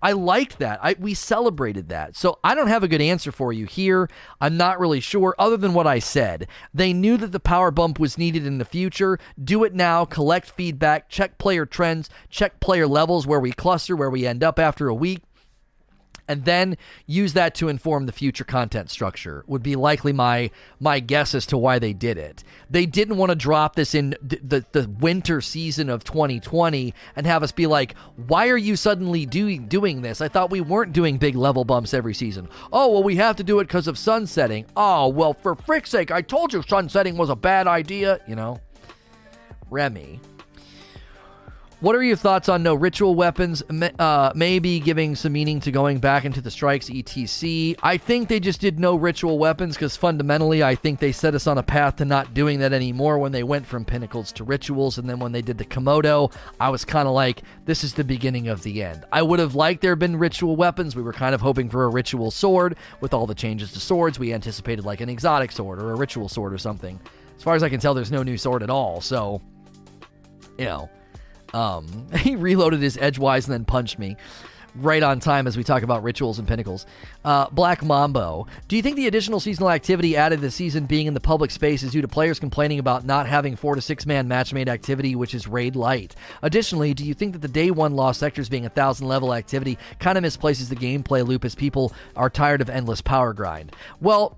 I liked that. I, we celebrated that. So I don't have a good answer for you here. I'm not really sure, other than what I said. They knew that the power bump was needed in the future. Do it now, collect feedback, check player trends, check player levels where we cluster, where we end up after a week and then use that to inform the future content structure would be likely my my guess as to why they did it. They didn't want to drop this in the the winter season of 2020 and have us be like, "Why are you suddenly doing doing this? I thought we weren't doing big level bumps every season." "Oh, well we have to do it cuz of sunsetting." "Oh, well for frick's sake, I told you sunsetting was a bad idea," you know. Remy what are your thoughts on no ritual weapons? Uh, maybe giving some meaning to going back into the strikes, etc. I think they just did no ritual weapons because fundamentally, I think they set us on a path to not doing that anymore when they went from pinnacles to rituals. And then when they did the Komodo, I was kind of like, this is the beginning of the end. I would have liked there have been ritual weapons. We were kind of hoping for a ritual sword with all the changes to swords. We anticipated like an exotic sword or a ritual sword or something. As far as I can tell, there's no new sword at all. So, you know. Um, he reloaded his edgewise and then punched me right on time as we talk about rituals and pinnacles. Uh, Black Mambo. Do you think the additional seasonal activity added this season being in the public space is due to players complaining about not having four to six man match made activity, which is raid light? Additionally, do you think that the day one lost sectors being a thousand level activity kind of misplaces the gameplay loop as people are tired of endless power grind? Well,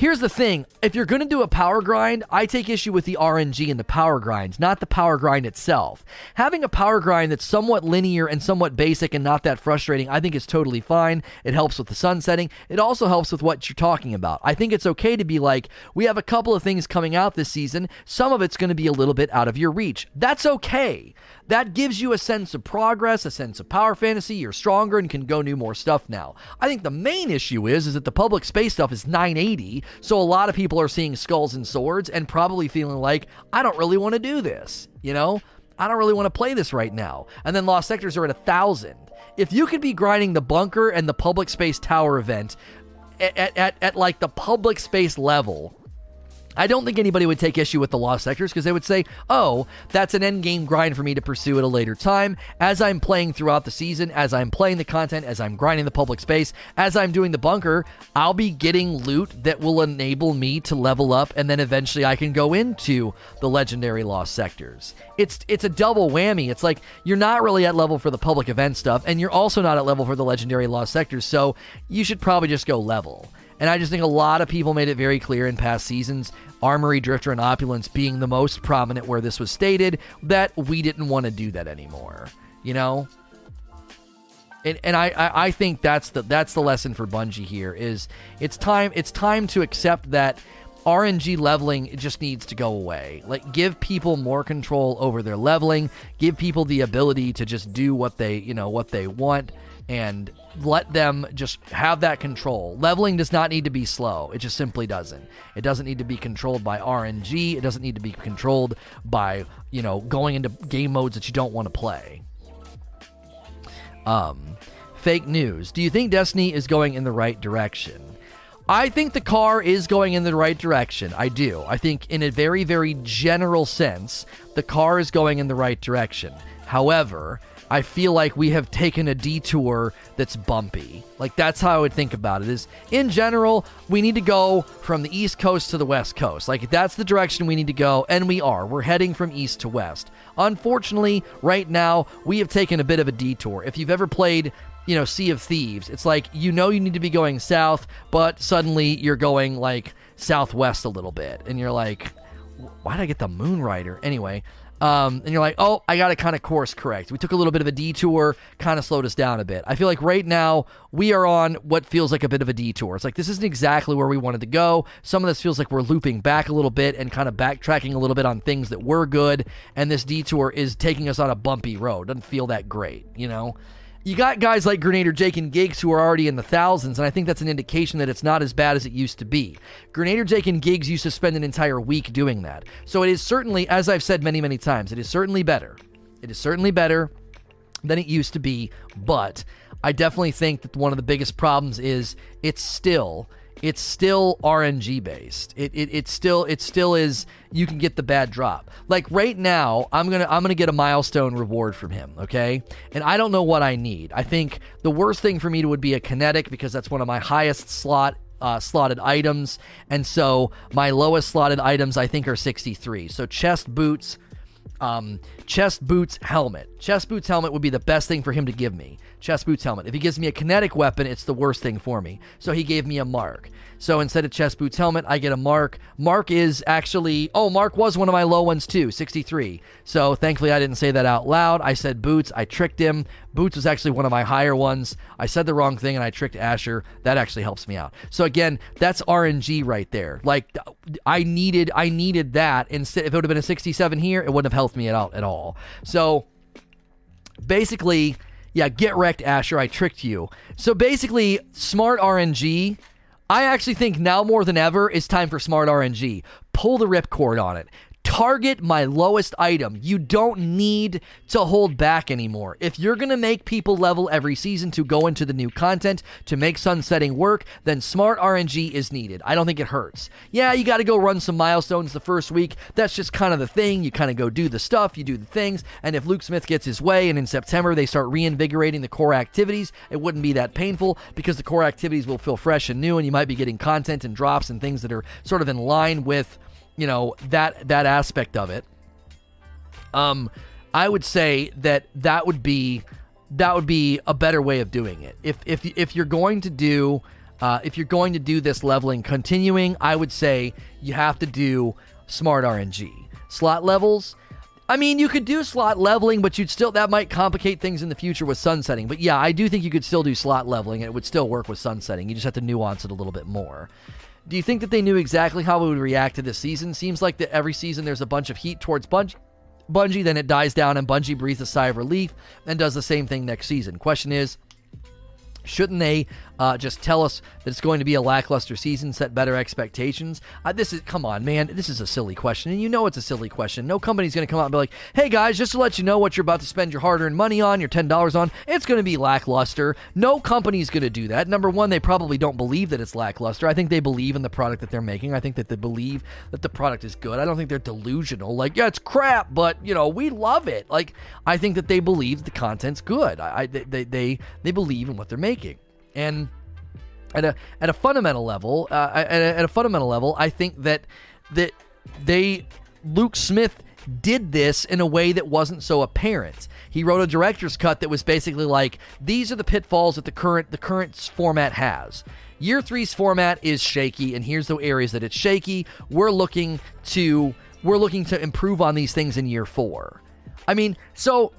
Here's the thing if you're going to do a power grind, I take issue with the RNG and the power grind, not the power grind itself. Having a power grind that's somewhat linear and somewhat basic and not that frustrating, I think is totally fine. It helps with the sun setting. It also helps with what you're talking about. I think it's okay to be like, we have a couple of things coming out this season. Some of it's going to be a little bit out of your reach. That's okay that gives you a sense of progress, a sense of power fantasy. You're stronger and can go do more stuff now. I think the main issue is is that the public space stuff is 980, so a lot of people are seeing skulls and swords and probably feeling like I don't really want to do this. You know, I don't really want to play this right now. And then lost sectors are at a thousand. If you could be grinding the bunker and the public space tower event at, at, at, at like the public space level I don't think anybody would take issue with the lost sectors because they would say, oh, that's an end game grind for me to pursue at a later time. As I'm playing throughout the season, as I'm playing the content, as I'm grinding the public space, as I'm doing the bunker, I'll be getting loot that will enable me to level up, and then eventually I can go into the legendary lost sectors. It's it's a double whammy. It's like you're not really at level for the public event stuff, and you're also not at level for the legendary lost sectors, so you should probably just go level. And I just think a lot of people made it very clear in past seasons, Armory, Drifter, and Opulence being the most prominent where this was stated, that we didn't want to do that anymore. You know? And, and I, I, I think that's the that's the lesson for Bungie here is it's time it's time to accept that RNG leveling just needs to go away. Like give people more control over their leveling, give people the ability to just do what they, you know, what they want and let them just have that control. Leveling does not need to be slow. It just simply doesn't. It doesn't need to be controlled by RNG. It doesn't need to be controlled by, you know, going into game modes that you don't want to play. Um, fake news. Do you think Destiny is going in the right direction? I think the car is going in the right direction. I do. I think, in a very, very general sense, the car is going in the right direction. However, I feel like we have taken a detour that's bumpy. Like that's how I would think about it. Is in general, we need to go from the East Coast to the West Coast. Like that's the direction we need to go, and we are. We're heading from east to west. Unfortunately, right now we have taken a bit of a detour. If you've ever played you know, Sea of Thieves. It's like you know you need to be going south, but suddenly you're going like southwest a little bit, and you're like, why did I get the Moonrider? Anyway, um, and you're like, oh, I got to kind of course correct. We took a little bit of a detour, kind of slowed us down a bit. I feel like right now we are on what feels like a bit of a detour. It's like this isn't exactly where we wanted to go. Some of this feels like we're looping back a little bit and kind of backtracking a little bit on things that were good. And this detour is taking us on a bumpy road. Doesn't feel that great, you know? You got guys like Gernader Jake and Gigz who are already in the thousands, and I think that's an indication that it's not as bad as it used to be. Gernader Jake and Gigz used to spend an entire week doing that. So it is certainly, as I've said many, many times, it is certainly better. It is certainly better than it used to be, but I definitely think that one of the biggest problems is it's still it's still RNG based. It, it it still it still is you can get the bad drop. Like right now, I'm gonna I'm gonna get a milestone reward from him, okay? And I don't know what I need. I think the worst thing for me would be a kinetic because that's one of my highest slot uh, slotted items, and so my lowest slotted items I think are 63. So chest boots, um, chest boots helmet. Chest boots helmet would be the best thing for him to give me. Chest boots helmet. If he gives me a kinetic weapon, it's the worst thing for me. So he gave me a mark. So instead of chest boots helmet, I get a mark. Mark is actually oh, Mark was one of my low ones too, 63. So thankfully I didn't say that out loud. I said boots. I tricked him. Boots was actually one of my higher ones. I said the wrong thing and I tricked Asher. That actually helps me out. So again, that's RNG right there. Like I needed I needed that instead if it would have been a 67 here, it wouldn't have helped me at out at all. So basically, yeah, get wrecked, Asher. I tricked you. So basically, smart RNG. I actually think now more than ever it's time for smart RNG. Pull the ripcord on it target my lowest item. You don't need to hold back anymore. If you're going to make people level every season to go into the new content to make sunsetting work, then smart RNG is needed. I don't think it hurts. Yeah, you got to go run some milestones the first week. That's just kind of the thing. You kind of go do the stuff, you do the things, and if Luke Smith gets his way and in September they start reinvigorating the core activities, it wouldn't be that painful because the core activities will feel fresh and new and you might be getting content and drops and things that are sort of in line with you know that that aspect of it um i would say that that would be that would be a better way of doing it if if if you're going to do uh, if you're going to do this leveling continuing i would say you have to do smart rng slot levels I mean, you could do slot leveling, but you'd still that might complicate things in the future with sunsetting. But yeah, I do think you could still do slot leveling, and it would still work with sunsetting. You just have to nuance it a little bit more. Do you think that they knew exactly how we would react to this season? Seems like that every season there's a bunch of heat towards Bungie. Bungie, then it dies down, and Bungie breathes a sigh of relief and does the same thing next season. Question is, shouldn't they uh, just tell us that it's going to be a lackluster season, set better expectations. Uh, this is, come on, man, this is a silly question, and you know it's a silly question. No company's going to come out and be like, hey guys, just to let you know what you're about to spend your hard earned money on, your $10 on, it's going to be lackluster. No company's going to do that. Number one, they probably don't believe that it's lackluster. I think they believe in the product that they're making. I think that they believe that the product is good. I don't think they're delusional. Like, yeah, it's crap, but, you know, we love it. Like, I think that they believe the content's good. I, I they, they, they believe in what they're making. And at a at a fundamental level, uh, at, a, at a fundamental level, I think that that they Luke Smith did this in a way that wasn't so apparent. He wrote a director's cut that was basically like, these are the pitfalls that the current the current format has. Year three's format is shaky, and here's the areas that it's shaky. We're looking to we're looking to improve on these things in year four. I mean, so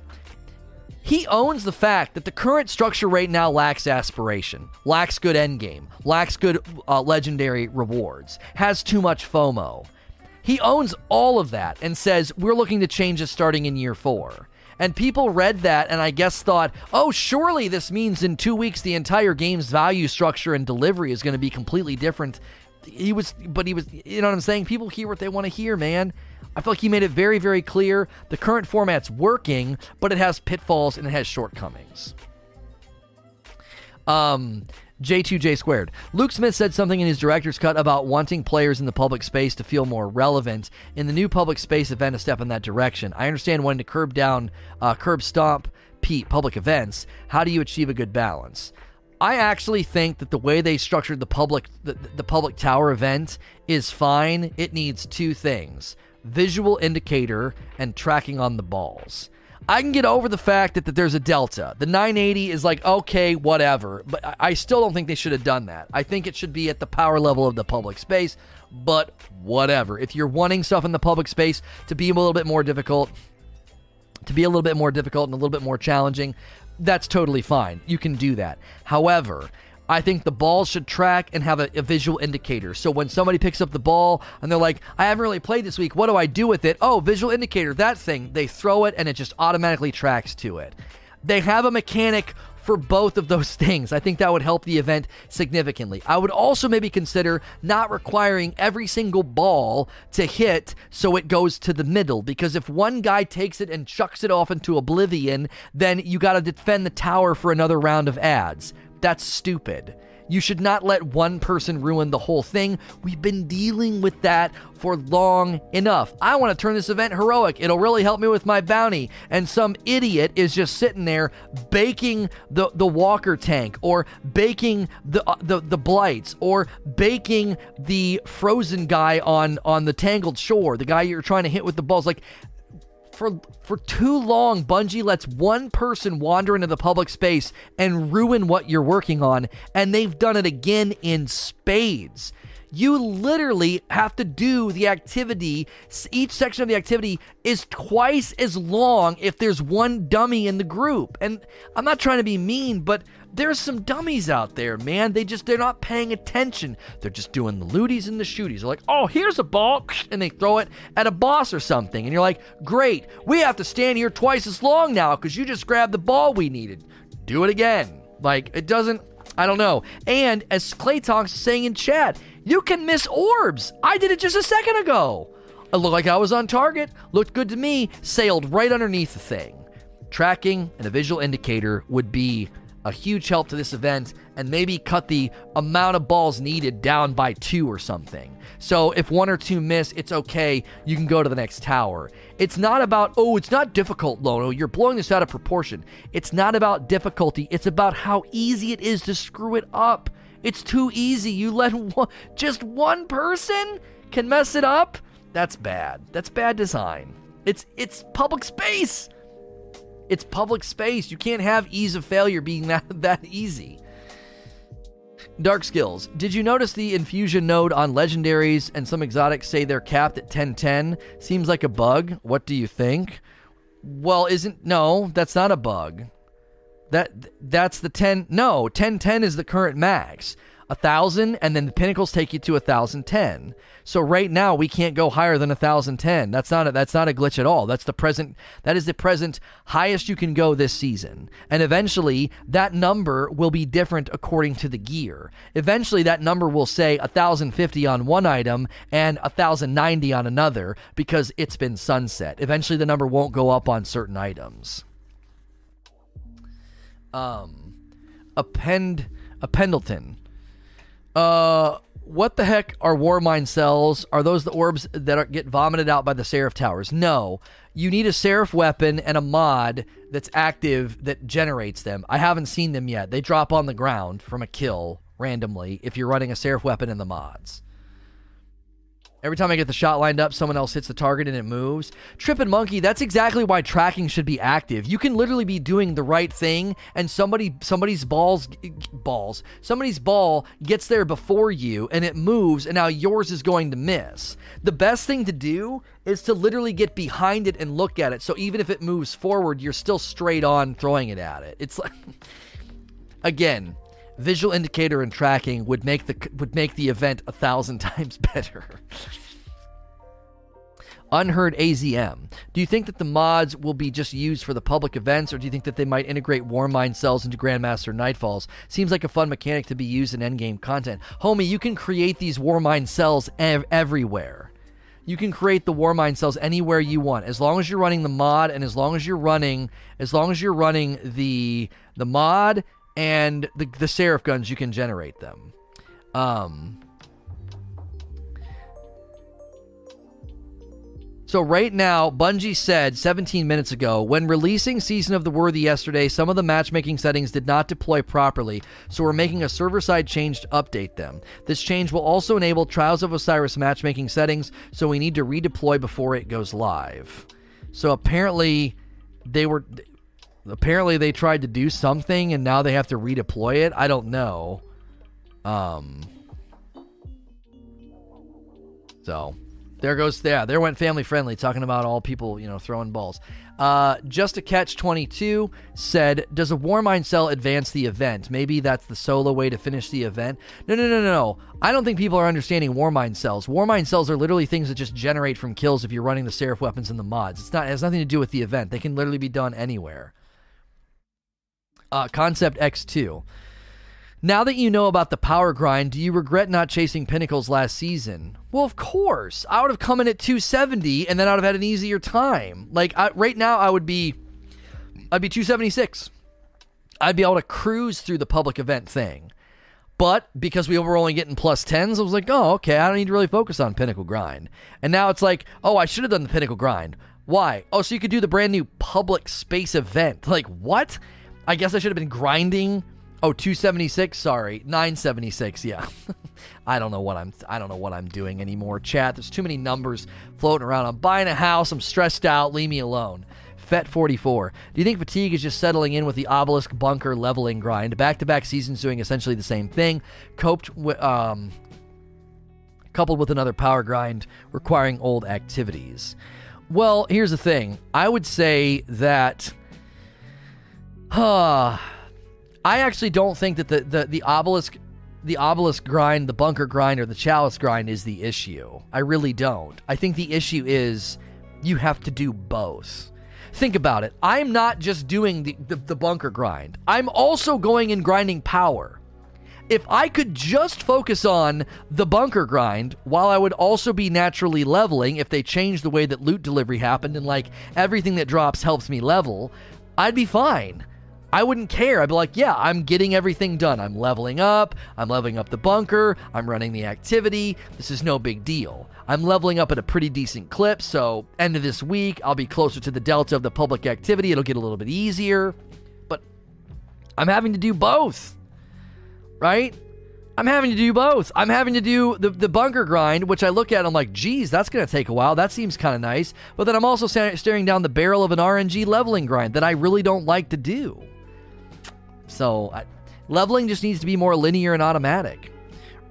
he owns the fact that the current structure right now lacks aspiration, lacks good endgame, lacks good uh, legendary rewards, has too much FOMO. He owns all of that and says, We're looking to change this starting in year four. And people read that and I guess thought, oh, surely this means in two weeks the entire game's value structure and delivery is going to be completely different. He was, but he was, you know what I'm saying? People hear what they want to hear, man. I feel like he made it very, very clear the current format's working, but it has pitfalls and it has shortcomings. Um, J2J squared. Luke Smith said something in his director's cut about wanting players in the public space to feel more relevant. In the new public space event, a step in that direction. I understand wanting to curb down, uh, curb stomp Pete public events. How do you achieve a good balance? I actually think that the way they structured the public the, the public tower event is fine. It needs two things visual indicator, and tracking on the balls. I can get over the fact that, that there's a delta. The 980 is like, okay, whatever. But I still don't think they should have done that. I think it should be at the power level of the public space, but whatever. If you're wanting stuff in the public space to be a little bit more difficult, to be a little bit more difficult and a little bit more challenging, that's totally fine. You can do that. However, I think the ball should track and have a, a, visual indicator. So when somebody picks up the ball and they're like, I haven't really played this week, what do I do with it? Oh, visual indicator, that thing. They throw it and it just automatically tracks to it. They have a mechanic for both of those things. I think that would help the event significantly. I would also maybe consider not requiring every single ball to hit so it goes to the middle because if one guy takes it and chucks it off into oblivion, then you got to defend the tower for another round of ads. That's stupid. You should not let one person ruin the whole thing. We've been dealing with that for long enough. I want to turn this event heroic. It'll really help me with my bounty. And some idiot is just sitting there baking the, the walker tank or baking the, uh, the the blights or baking the frozen guy on on the tangled shore, the guy you're trying to hit with the balls. Like for for too long Bungie lets one person wander into the public space and ruin what you're working on and they've done it again in spades. You literally have to do the activity. Each section of the activity is twice as long if there's one dummy in the group. And I'm not trying to be mean, but there's some dummies out there, man. They just they're not paying attention. They're just doing the looties and the shooties. They're like, "Oh, here's a ball," and they throw it at a boss or something. And you're like, "Great, we have to stand here twice as long now because you just grabbed the ball we needed. Do it again." Like it doesn't. I don't know. And as Clay Talks saying in chat, you can miss orbs. I did it just a second ago. It looked like I was on target. Looked good to me. Sailed right underneath the thing. Tracking and a visual indicator would be a huge help to this event and maybe cut the amount of balls needed down by two or something. So if one or two miss, it's okay. You can go to the next tower. It's not about, oh, it's not difficult, Lono. You're blowing this out of proportion. It's not about difficulty. It's about how easy it is to screw it up. It's too easy. You let one, just one person can mess it up. That's bad. That's bad design. It's it's public space. It's public space. You can't have ease of failure being that, that easy. Dark skills. Did you notice the infusion node on legendaries and some exotics say they're capped at 1010? Seems like a bug. What do you think? Well, isn't no, that's not a bug. That that's the 10 No, 1010 is the current max. A 1000 and then the pinnacles take you to a 1010. So right now we can't go higher than a 1010. That's not a, that's not a glitch at all. That's the present that is the present highest you can go this season. And eventually that number will be different according to the gear. Eventually that number will say a 1050 on one item and a 1090 on another because it's been sunset. Eventually the number won't go up on certain items. Um append a Pendleton. Uh what the heck are war Warmind cells? Are those the orbs that are, get vomited out by the Seraph towers? No. You need a Seraph weapon and a mod that's active that generates them. I haven't seen them yet. They drop on the ground from a kill randomly if you're running a Seraph weapon in the mods. Every time I get the shot lined up, someone else hits the target and it moves. Trippin' Monkey, that's exactly why tracking should be active. You can literally be doing the right thing and somebody somebody's balls balls. Somebody's ball gets there before you and it moves and now yours is going to miss. The best thing to do is to literally get behind it and look at it. So even if it moves forward, you're still straight on throwing it at it. It's like again, visual indicator and tracking would make the would make the event a thousand times better. Unheard AZM. Do you think that the mods will be just used for the public events, or do you think that they might integrate Warmind cells into Grandmaster Nightfalls? Seems like a fun mechanic to be used in endgame content. Homie, you can create these Warmind cells ev- everywhere. You can create the Warmind cells anywhere you want, as long as you're running the mod, and as long as you're running, as long as you're running the the mod and the the Seraph guns you can generate them. Um, So right now, Bungie said 17 minutes ago, when releasing Season of the Worthy yesterday, some of the matchmaking settings did not deploy properly, so we're making a server-side change to update them. This change will also enable Trials of Osiris matchmaking settings, so we need to redeploy before it goes live. So apparently they were apparently they tried to do something and now they have to redeploy it. I don't know. Um so there goes yeah, there went family friendly talking about all people, you know, throwing balls. Uh, just a catch 22 said, "Does a war Warmind cell advance the event? Maybe that's the solo way to finish the event." No, no, no, no, no. I don't think people are understanding war Warmind cells. War Warmind cells are literally things that just generate from kills if you're running the Seraph weapons in the mods. It's not it has nothing to do with the event. They can literally be done anywhere. Uh, Concept X2. Now that you know about the power grind, do you regret not chasing pinnacles last season? Well, of course. I would have come in at 270 and then I'd have had an easier time. Like I, right now I would be I'd be 276. I'd be able to cruise through the public event thing. But because we were only getting plus 10s, I was like, oh, okay, I don't need to really focus on Pinnacle Grind. And now it's like, oh, I should have done the Pinnacle Grind. Why? Oh, so you could do the brand new public space event. Like, what? I guess I should have been grinding. Oh, 276, sorry. 976, yeah. I don't know what I'm I don't know what I'm doing anymore. Chat, there's too many numbers floating around. I'm buying a house, I'm stressed out, leave me alone. Fet44. Do you think fatigue is just settling in with the obelisk bunker leveling grind? Back to back seasons doing essentially the same thing, coped with, um, coupled with another power grind requiring old activities. Well, here's the thing. I would say that. I actually don't think that the, the, the obelisk the obelisk grind, the bunker grind, or the chalice grind is the issue. I really don't. I think the issue is you have to do both. Think about it. I'm not just doing the, the, the bunker grind, I'm also going and grinding power. If I could just focus on the bunker grind while I would also be naturally leveling, if they changed the way that loot delivery happened and like everything that drops helps me level, I'd be fine. I wouldn't care. I'd be like, yeah, I'm getting everything done. I'm leveling up. I'm leveling up the bunker. I'm running the activity. This is no big deal. I'm leveling up at a pretty decent clip, so end of this week, I'll be closer to the delta of the public activity. It'll get a little bit easier. But I'm having to do both, right? I'm having to do both. I'm having to do the, the bunker grind, which I look at, and I'm like, geez, that's going to take a while. That seems kind of nice. But then I'm also staring down the barrel of an RNG leveling grind that I really don't like to do. So I, leveling just needs to be more linear and automatic.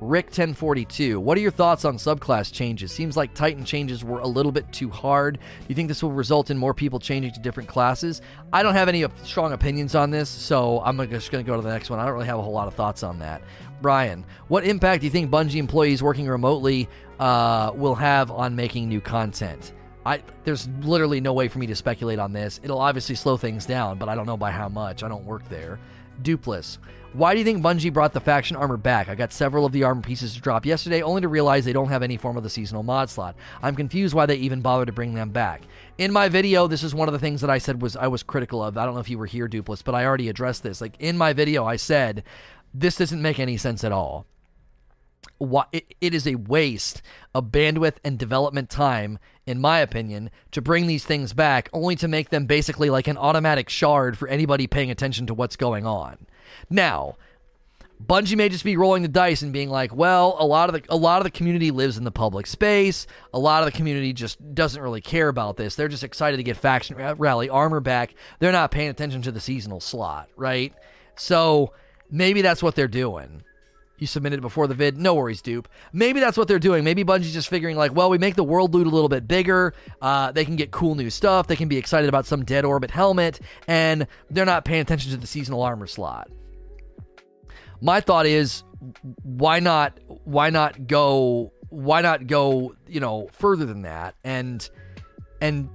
Rick 1042, what are your thoughts on subclass changes? Seems like Titan changes were a little bit too hard. Do you think this will result in more people changing to different classes? I don't have any strong opinions on this, so I'm just going to go to the next one. I don't really have a whole lot of thoughts on that. Brian, what impact do you think Bungie employees working remotely uh, will have on making new content? I there's literally no way for me to speculate on this. It'll obviously slow things down, but I don't know by how much. I don't work there. Dupless. Why do you think Bungie brought the faction armor back? I got several of the armor pieces to drop yesterday, only to realize they don't have any form of the seasonal mod slot. I'm confused why they even bothered to bring them back. In my video, this is one of the things that I said was I was critical of. I don't know if you were here, Dupless, but I already addressed this. Like in my video, I said this doesn't make any sense at all. It is a waste of bandwidth and development time, in my opinion, to bring these things back, only to make them basically like an automatic shard for anybody paying attention to what's going on. Now, Bungie may just be rolling the dice and being like, well, a lot of the a lot of the community lives in the public space. A lot of the community just doesn't really care about this. They're just excited to get faction rally armor back. They're not paying attention to the seasonal slot, right? So maybe that's what they're doing. You submitted before the vid. No worries, dupe. Maybe that's what they're doing. Maybe Bungie's just figuring, like, well, we make the world loot a little bit bigger. Uh, they can get cool new stuff. They can be excited about some dead orbit helmet, and they're not paying attention to the seasonal armor slot my thought is why not why not go why not go you know further than that and and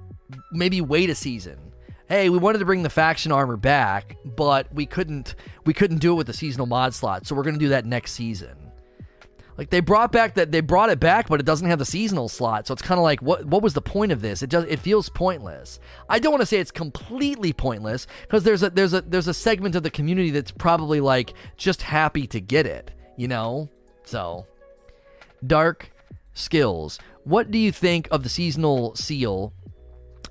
maybe wait a season hey we wanted to bring the faction armor back but we couldn't we couldn't do it with the seasonal mod slot so we're going to do that next season like they brought back that they brought it back, but it doesn't have the seasonal slot. So it's kind of like what what was the point of this? It does it feels pointless. I don't want to say it's completely pointless because there's a there's a there's a segment of the community that's probably like just happy to get it, you know? So dark skills. What do you think of the seasonal seal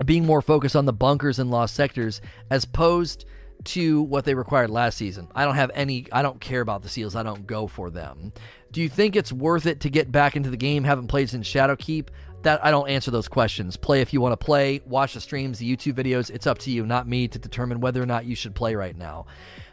being more focused on the bunkers and lost sectors as opposed to what they required last season? I don't have any I don't care about the seals. I don't go for them. Do you think it's worth it to get back into the game? Haven't played since Shadowkeep. That I don't answer those questions. Play if you want to play. Watch the streams, the YouTube videos. It's up to you, not me, to determine whether or not you should play right now.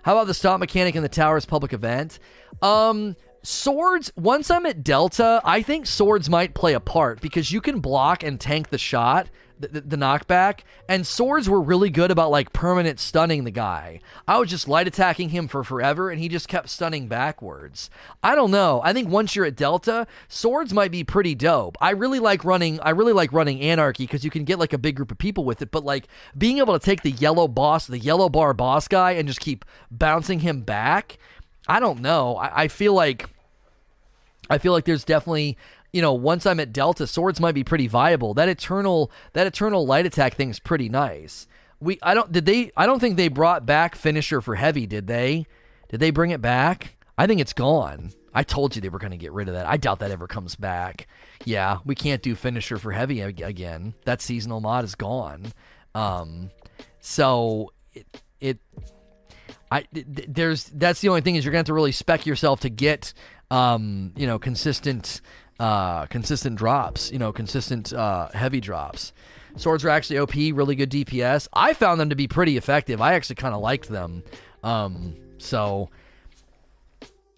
How about the stop mechanic in the Towers public event? Um, swords. Once I'm at Delta, I think swords might play a part because you can block and tank the shot the, the, knockback, and swords were really good about like permanent stunning the guy. I was just light attacking him for forever, and he just kept stunning backwards. I don't know. I think once you're at Delta, swords might be pretty dope. I really like running. I really like running Anarchy because you can get like a big group of people with it. But like being able to take the yellow boss, the yellow bar boss guy, and just keep bouncing him back. I don't know. I, I feel like. I feel like there's definitely you know, once I'm at Delta, swords might be pretty viable. That eternal that eternal light attack thing is pretty nice. We I don't did they I don't think they brought back finisher for heavy, did they? Did they bring it back? I think it's gone. I told you they were going to get rid of that. I doubt that ever comes back. Yeah, we can't do finisher for heavy again. That seasonal mod is gone. Um, so it, it I there's that's the only thing is you're going to have to really spec yourself to get um, you know consistent uh, consistent drops, you know, consistent uh, heavy drops. Swords are actually OP, really good DPS. I found them to be pretty effective. I actually kind of liked them. Um, so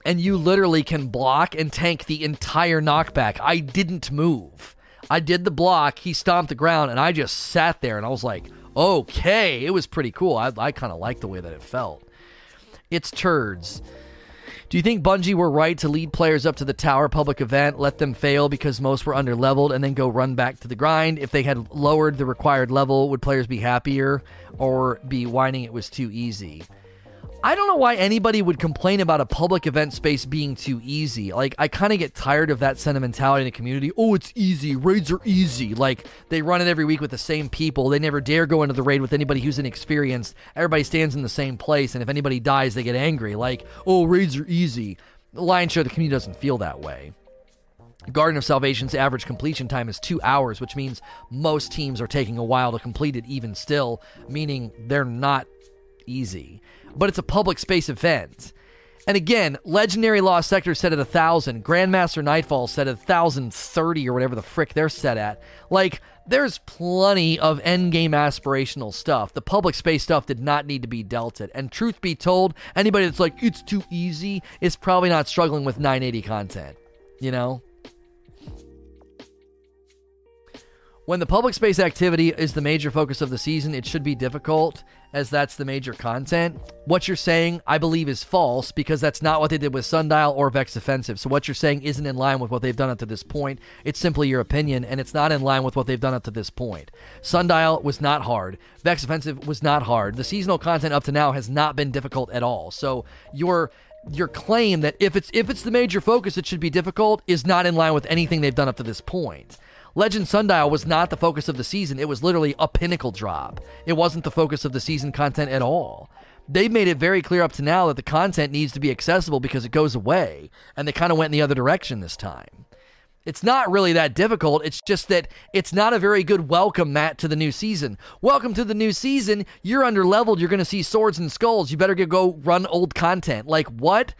and you literally can block and tank the entire knockback. I didn't move. I did the block, he stomped the ground, and I just sat there and I was like, okay, it was pretty cool. I, I kind of liked the way that it felt. It's turds. Do you think Bungie were right to lead players up to the tower public event, let them fail because most were under leveled, and then go run back to the grind? If they had lowered the required level, would players be happier or be whining it was too easy? I don't know why anybody would complain about a public event space being too easy. Like, I kind of get tired of that sentimentality in the community. Oh, it's easy. Raids are easy. Like, they run it every week with the same people. They never dare go into the raid with anybody who's inexperienced. Everybody stands in the same place, and if anybody dies, they get angry. Like, oh, raids are easy. The lion's share of the community doesn't feel that way. Garden of Salvation's average completion time is two hours, which means most teams are taking a while to complete it, even still, meaning they're not easy but it's a public space event. And again, Legendary Lost Sector set at a thousand, Grandmaster Nightfall set at thousand thirty or whatever the frick they're set at. Like, there's plenty of endgame aspirational stuff. The public space stuff did not need to be dealt it. And truth be told, anybody that's like, it's too easy is probably not struggling with 980 content. You know? When the public space activity is the major focus of the season, it should be difficult as that's the major content. What you're saying, I believe, is false because that's not what they did with Sundial or Vex Offensive. So what you're saying isn't in line with what they've done up to this point. It's simply your opinion, and it's not in line with what they've done up to this point. Sundial was not hard. Vex Offensive was not hard. The seasonal content up to now has not been difficult at all. So your your claim that if it's if it's the major focus, it should be difficult is not in line with anything they've done up to this point. Legend Sundial was not the focus of the season. It was literally a pinnacle drop. It wasn't the focus of the season content at all. They've made it very clear up to now that the content needs to be accessible because it goes away, and they kind of went in the other direction this time. It's not really that difficult. It's just that it's not a very good welcome mat to the new season. Welcome to the new season. You're under leveled. You're going to see swords and skulls. You better go run old content. Like, what?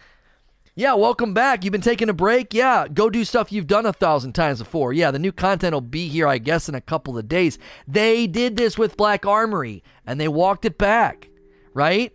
Yeah, welcome back. You've been taking a break. Yeah, go do stuff you've done a thousand times before. Yeah, the new content will be here, I guess, in a couple of days. They did this with Black Armory and they walked it back, right?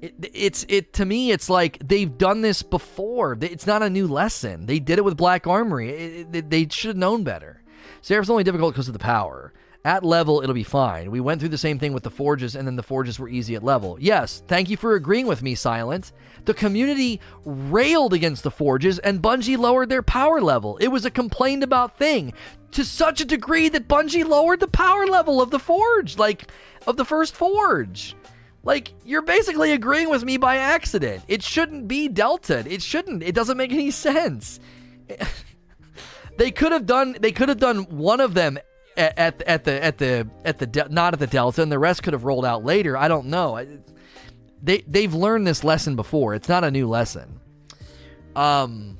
It, it's it to me. It's like they've done this before. It's not a new lesson. They did it with Black Armory. It, it, they should have known better. Seraph's only difficult because of the power. At level, it'll be fine. We went through the same thing with the forges, and then the forges were easy at level. Yes, thank you for agreeing with me, Silent. The community railed against the forges, and Bungie lowered their power level. It was a complained about thing to such a degree that Bungie lowered the power level of the forge, like of the first forge. Like, you're basically agreeing with me by accident. It shouldn't be Delta. It shouldn't. It doesn't make any sense. they could have done they could have done one of them at, at, the at the at the not at the Delta, and the rest could have rolled out later. I don't know. They they've learned this lesson before. It's not a new lesson. Um,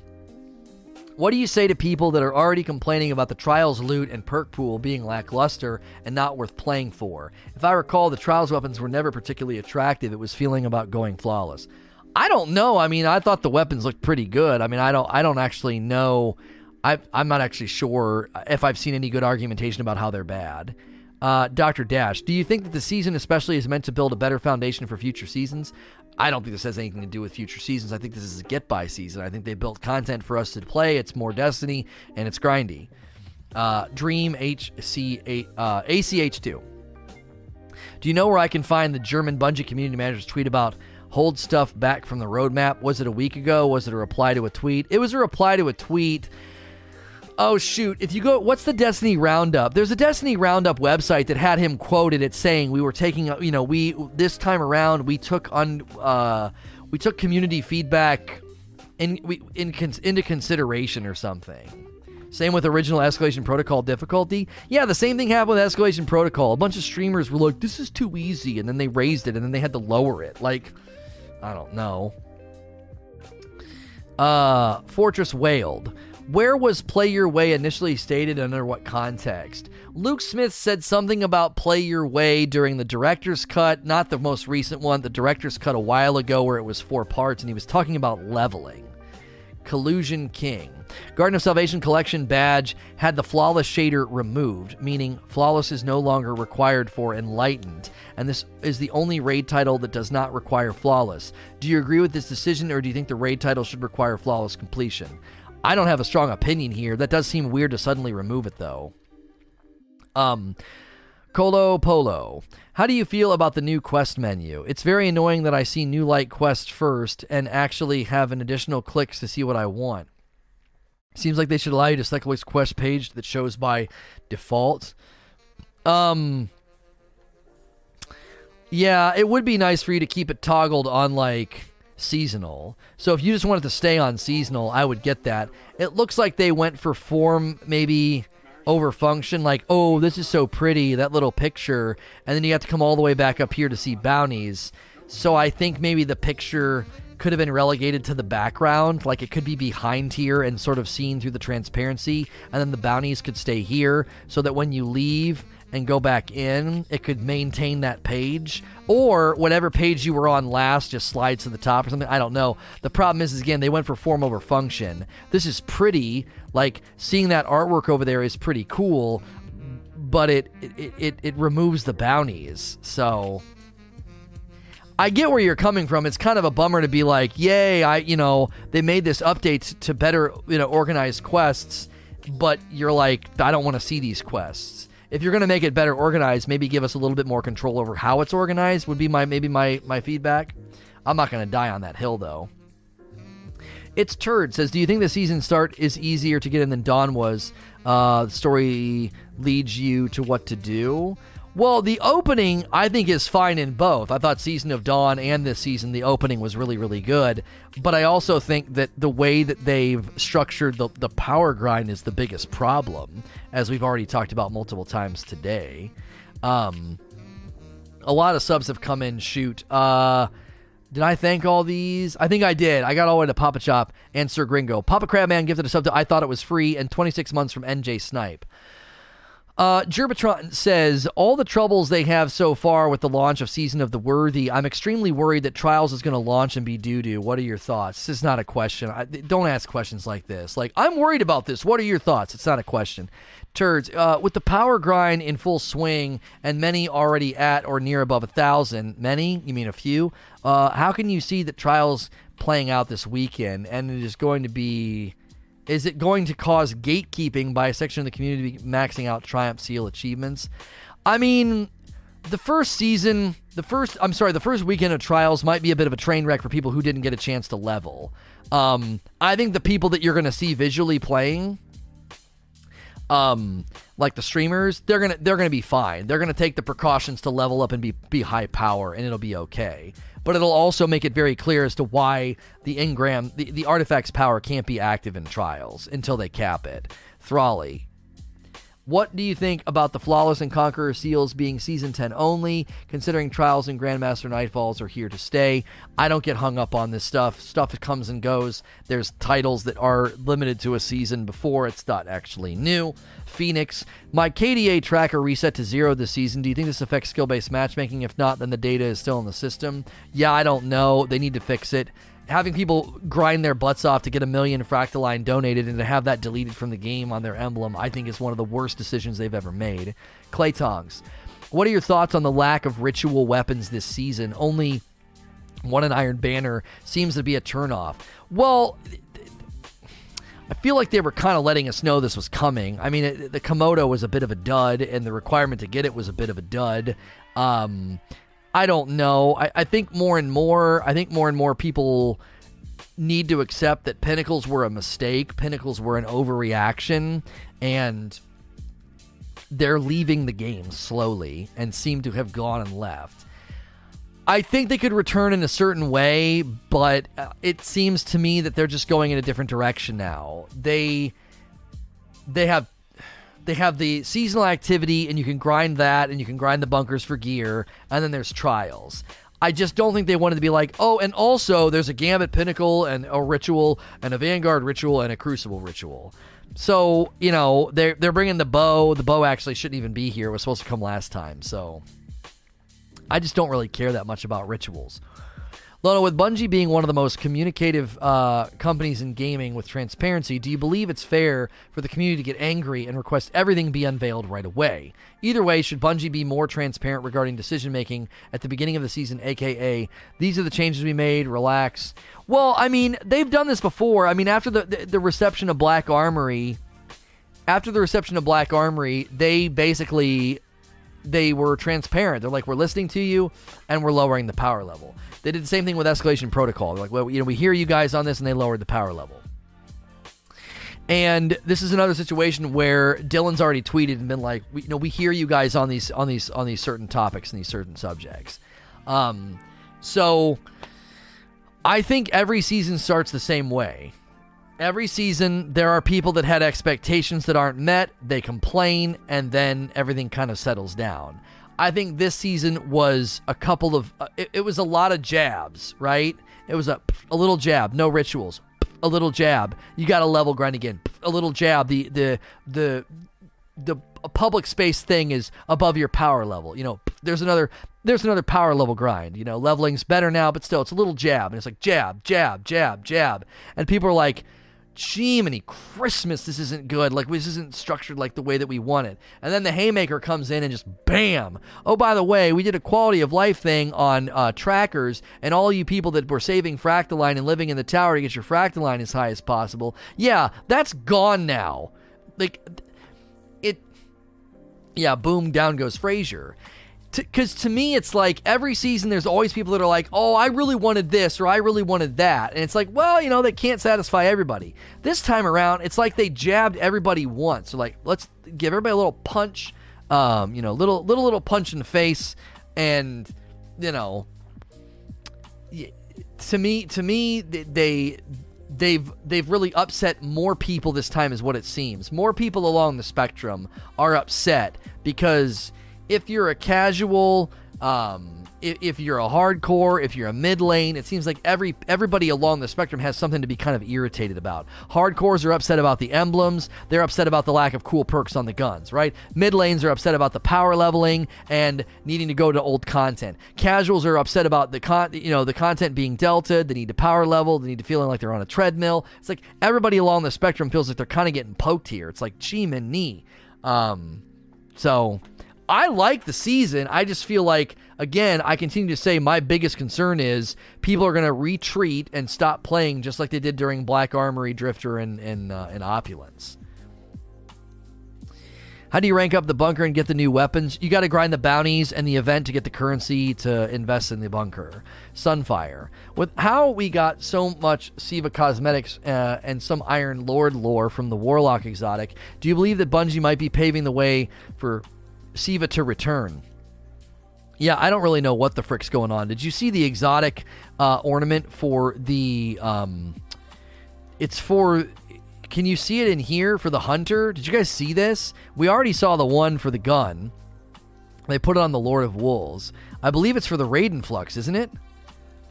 what do you say to people that are already complaining about the Trials loot and perk pool being lackluster and not worth playing for? If I recall, the Trials weapons were never particularly attractive. It was feeling about going flawless. I don't know. I mean, I thought the weapons looked pretty good. I mean, I don't I don't actually know I, I'm not actually sure if I've seen any good argumentation about how they're bad. Uh, Dr. Dash, do you think that the season, especially, is meant to build a better foundation for future seasons? I don't think this has anything to do with future seasons. I think this is a get by season. I think they built content for us to play. It's more Destiny and it's grindy. Uh, Dream HC uh, ACH2. Do you know where I can find the German Bungie community manager's tweet about hold stuff back from the roadmap? Was it a week ago? Was it a reply to a tweet? It was a reply to a tweet Oh shoot! If you go, what's the Destiny Roundup? There's a Destiny Roundup website that had him quoted at saying we were taking, you know, we this time around we took on, uh, we took community feedback in we in into consideration or something. Same with original Escalation Protocol difficulty. Yeah, the same thing happened with Escalation Protocol. A bunch of streamers were like, "This is too easy," and then they raised it, and then they had to lower it. Like, I don't know. Uh, Fortress wailed. Where was Play Your Way initially stated under what context? Luke Smith said something about Play Your Way during the director's cut, not the most recent one, the director's cut a while ago where it was four parts, and he was talking about leveling. Collusion King. Garden of Salvation Collection badge had the flawless shader removed, meaning flawless is no longer required for enlightened, and this is the only raid title that does not require flawless. Do you agree with this decision, or do you think the raid title should require flawless completion? I don't have a strong opinion here. That does seem weird to suddenly remove it, though. Um, Colo Polo. How do you feel about the new quest menu? It's very annoying that I see new light quest first and actually have an additional clicks to see what I want. Seems like they should allow you to select quest page that shows by default. Um Yeah, it would be nice for you to keep it toggled on like seasonal. So if you just wanted to stay on seasonal, I would get that. It looks like they went for form maybe over function like oh this is so pretty that little picture and then you have to come all the way back up here to see bounties so i think maybe the picture could have been relegated to the background like it could be behind here and sort of seen through the transparency and then the bounties could stay here so that when you leave and go back in, it could maintain that page. Or whatever page you were on last just slides to the top or something. I don't know. The problem is, is again, they went for form over function. This is pretty. Like seeing that artwork over there is pretty cool, but it it, it, it removes the bounties. So I get where you're coming from. It's kind of a bummer to be like, yay, I you know, they made this update to better, you know, organize quests, but you're like, I don't want to see these quests if you're going to make it better organized, maybe give us a little bit more control over how it's organized. Would be my maybe my my feedback. I'm not going to die on that hill though. It's Turd says, "Do you think the season start is easier to get in than Dawn was? Uh, the story leads you to what to do." Well, the opening I think is fine in both. I thought Season of Dawn and this season the opening was really really good, but I also think that the way that they've structured the the power grind is the biggest problem, as we've already talked about multiple times today. Um, a lot of subs have come in. Shoot, uh, did I thank all these? I think I did. I got all the way to Papa Chop and Sir Gringo. Papa Crabman gifted a sub to I thought it was free and 26 months from NJ Snipe. Uh, Gerbatron says all the troubles they have so far with the launch of Season of the Worthy. I'm extremely worried that Trials is going to launch and be doo doo. What are your thoughts? This is not a question. I, don't ask questions like this. Like I'm worried about this. What are your thoughts? It's not a question. Turds, uh, with the power grind in full swing and many already at or near above a thousand, many, you mean a few? Uh, how can you see that Trials playing out this weekend and it is going to be is it going to cause gatekeeping by a section of the community maxing out Triumph Seal achievements? I mean, the first season, the first, I'm sorry, the first weekend of trials might be a bit of a train wreck for people who didn't get a chance to level. Um, I think the people that you're going to see visually playing, um, like the streamers, they're gonna they're gonna be fine. They're gonna take the precautions to level up and be be high power, and it'll be okay but it'll also make it very clear as to why the engram, the, the artifact's power can't be active in trials until they cap it. Thrally, what do you think about the Flawless and Conqueror seals being season 10 only, considering Trials and Grandmaster Nightfalls are here to stay? I don't get hung up on this stuff. Stuff comes and goes. There's titles that are limited to a season before it's not actually new. Phoenix, my KDA tracker reset to zero this season. Do you think this affects skill based matchmaking? If not, then the data is still in the system. Yeah, I don't know. They need to fix it having people grind their butts off to get a million fractaline donated and to have that deleted from the game on their emblem, I think is one of the worst decisions they've ever made. Clay Tongs, what are your thoughts on the lack of ritual weapons this season? Only one an Iron Banner seems to be a turnoff. Well, I feel like they were kind of letting us know this was coming. I mean, it, the Komodo was a bit of a dud, and the requirement to get it was a bit of a dud. Um, I don't know. I, I think more and more, I think more and more people need to accept that Pinnacles were a mistake. Pinnacles were an overreaction, and they're leaving the game slowly and seem to have gone and left. I think they could return in a certain way, but uh, it seems to me that they're just going in a different direction now. They they have they have the seasonal activity, and you can grind that, and you can grind the bunkers for gear, and then there's trials. I just don't think they wanted to be like, oh, and also there's a Gambit Pinnacle and a ritual and a Vanguard ritual and a Crucible ritual. So you know they're they're bringing the bow. The bow actually shouldn't even be here. It was supposed to come last time. So I just don't really care that much about rituals. Lono, with Bungie being one of the most communicative uh, companies in gaming with transparency, do you believe it's fair for the community to get angry and request everything be unveiled right away? Either way, should Bungie be more transparent regarding decision making at the beginning of the season, aka these are the changes we made, relax? Well, I mean, they've done this before. I mean, after the, the, the reception of Black Armory, after the reception of Black Armory, they basically they were transparent. They're like, we're listening to you and we're lowering the power level. They did the same thing with escalation protocol. They're like, well, you know, we hear you guys on this, and they lowered the power level. And this is another situation where Dylan's already tweeted and been like, we, you know, we hear you guys on these on these on these certain topics and these certain subjects. Um, so I think every season starts the same way. Every season, there are people that had expectations that aren't met. They complain, and then everything kind of settles down. I think this season was a couple of uh, it, it, was a lot of jabs, right? It was a a little jab, no rituals, a little jab. You got to level grind again, a little jab. The the the the public space thing is above your power level. You know, there's another there's another power level grind. You know, leveling's better now, but still, it's a little jab, and it's like jab, jab, jab, jab, and people are like Jiminy Christmas, this isn't good. Like, this isn't structured like the way that we want it. And then the Haymaker comes in and just bam. Oh, by the way, we did a quality of life thing on uh, trackers, and all you people that were saving Fractaline and living in the tower to get your Fractaline as high as possible. Yeah, that's gone now. Like, it. Yeah, boom, down goes Frazier because to, me it's like every season there's always people that are like oh i really wanted this or i really wanted that. And it's like well you know they can't satisfy everybody. This time around it's like they jabbed everybody once. So like let's give everybody a little punch um, you know little little little punch in the face and you know to me to me they they've they've really upset more people this time is what it seems. More people along the spectrum are upset because if you're a casual, um, if, if, you're a hardcore, if you're a mid lane, it seems like every everybody along the spectrum has something to be kind of irritated about. Hardcores are upset about the emblems. They're upset about the lack of cool perks on the guns, right? Mid lanes are upset about the power leveling and needing to go to old content. Casuals are upset about the con, you know, the content being delta. They need to power level. They need to feeling like they're on a treadmill. It's like everybody along the spectrum feels like they're kind of getting poked here. It's like gee, and knee. Um, so I like the season. I just feel like, again, I continue to say my biggest concern is people are going to retreat and stop playing just like they did during Black Armory, Drifter, and, and, uh, and Opulence. How do you rank up the bunker and get the new weapons? You got to grind the bounties and the event to get the currency to invest in the bunker. Sunfire. With how we got so much Siva cosmetics uh, and some Iron Lord lore from the Warlock exotic, do you believe that Bungie might be paving the way for Siva to return. Yeah, I don't really know what the frick's going on. Did you see the exotic uh, ornament for the? Um, it's for. Can you see it in here for the hunter? Did you guys see this? We already saw the one for the gun. They put it on the Lord of Wolves. I believe it's for the Raiden Flux, isn't it?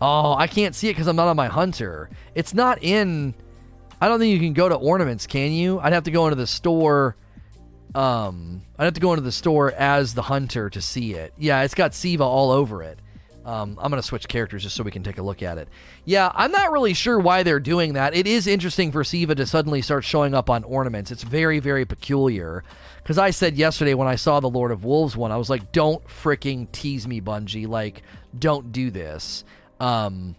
Oh, I can't see it because I'm not on my hunter. It's not in. I don't think you can go to ornaments, can you? I'd have to go into the store um, I'd have to go into the store as the hunter to see it. Yeah, it's got Siva all over it. Um, I'm going to switch characters just so we can take a look at it. Yeah, I'm not really sure why they're doing that. It is interesting for Siva to suddenly start showing up on ornaments. It's very, very peculiar. Because I said yesterday when I saw the Lord of Wolves one, I was like, don't freaking tease me, Bungie. Like, don't do this. Um,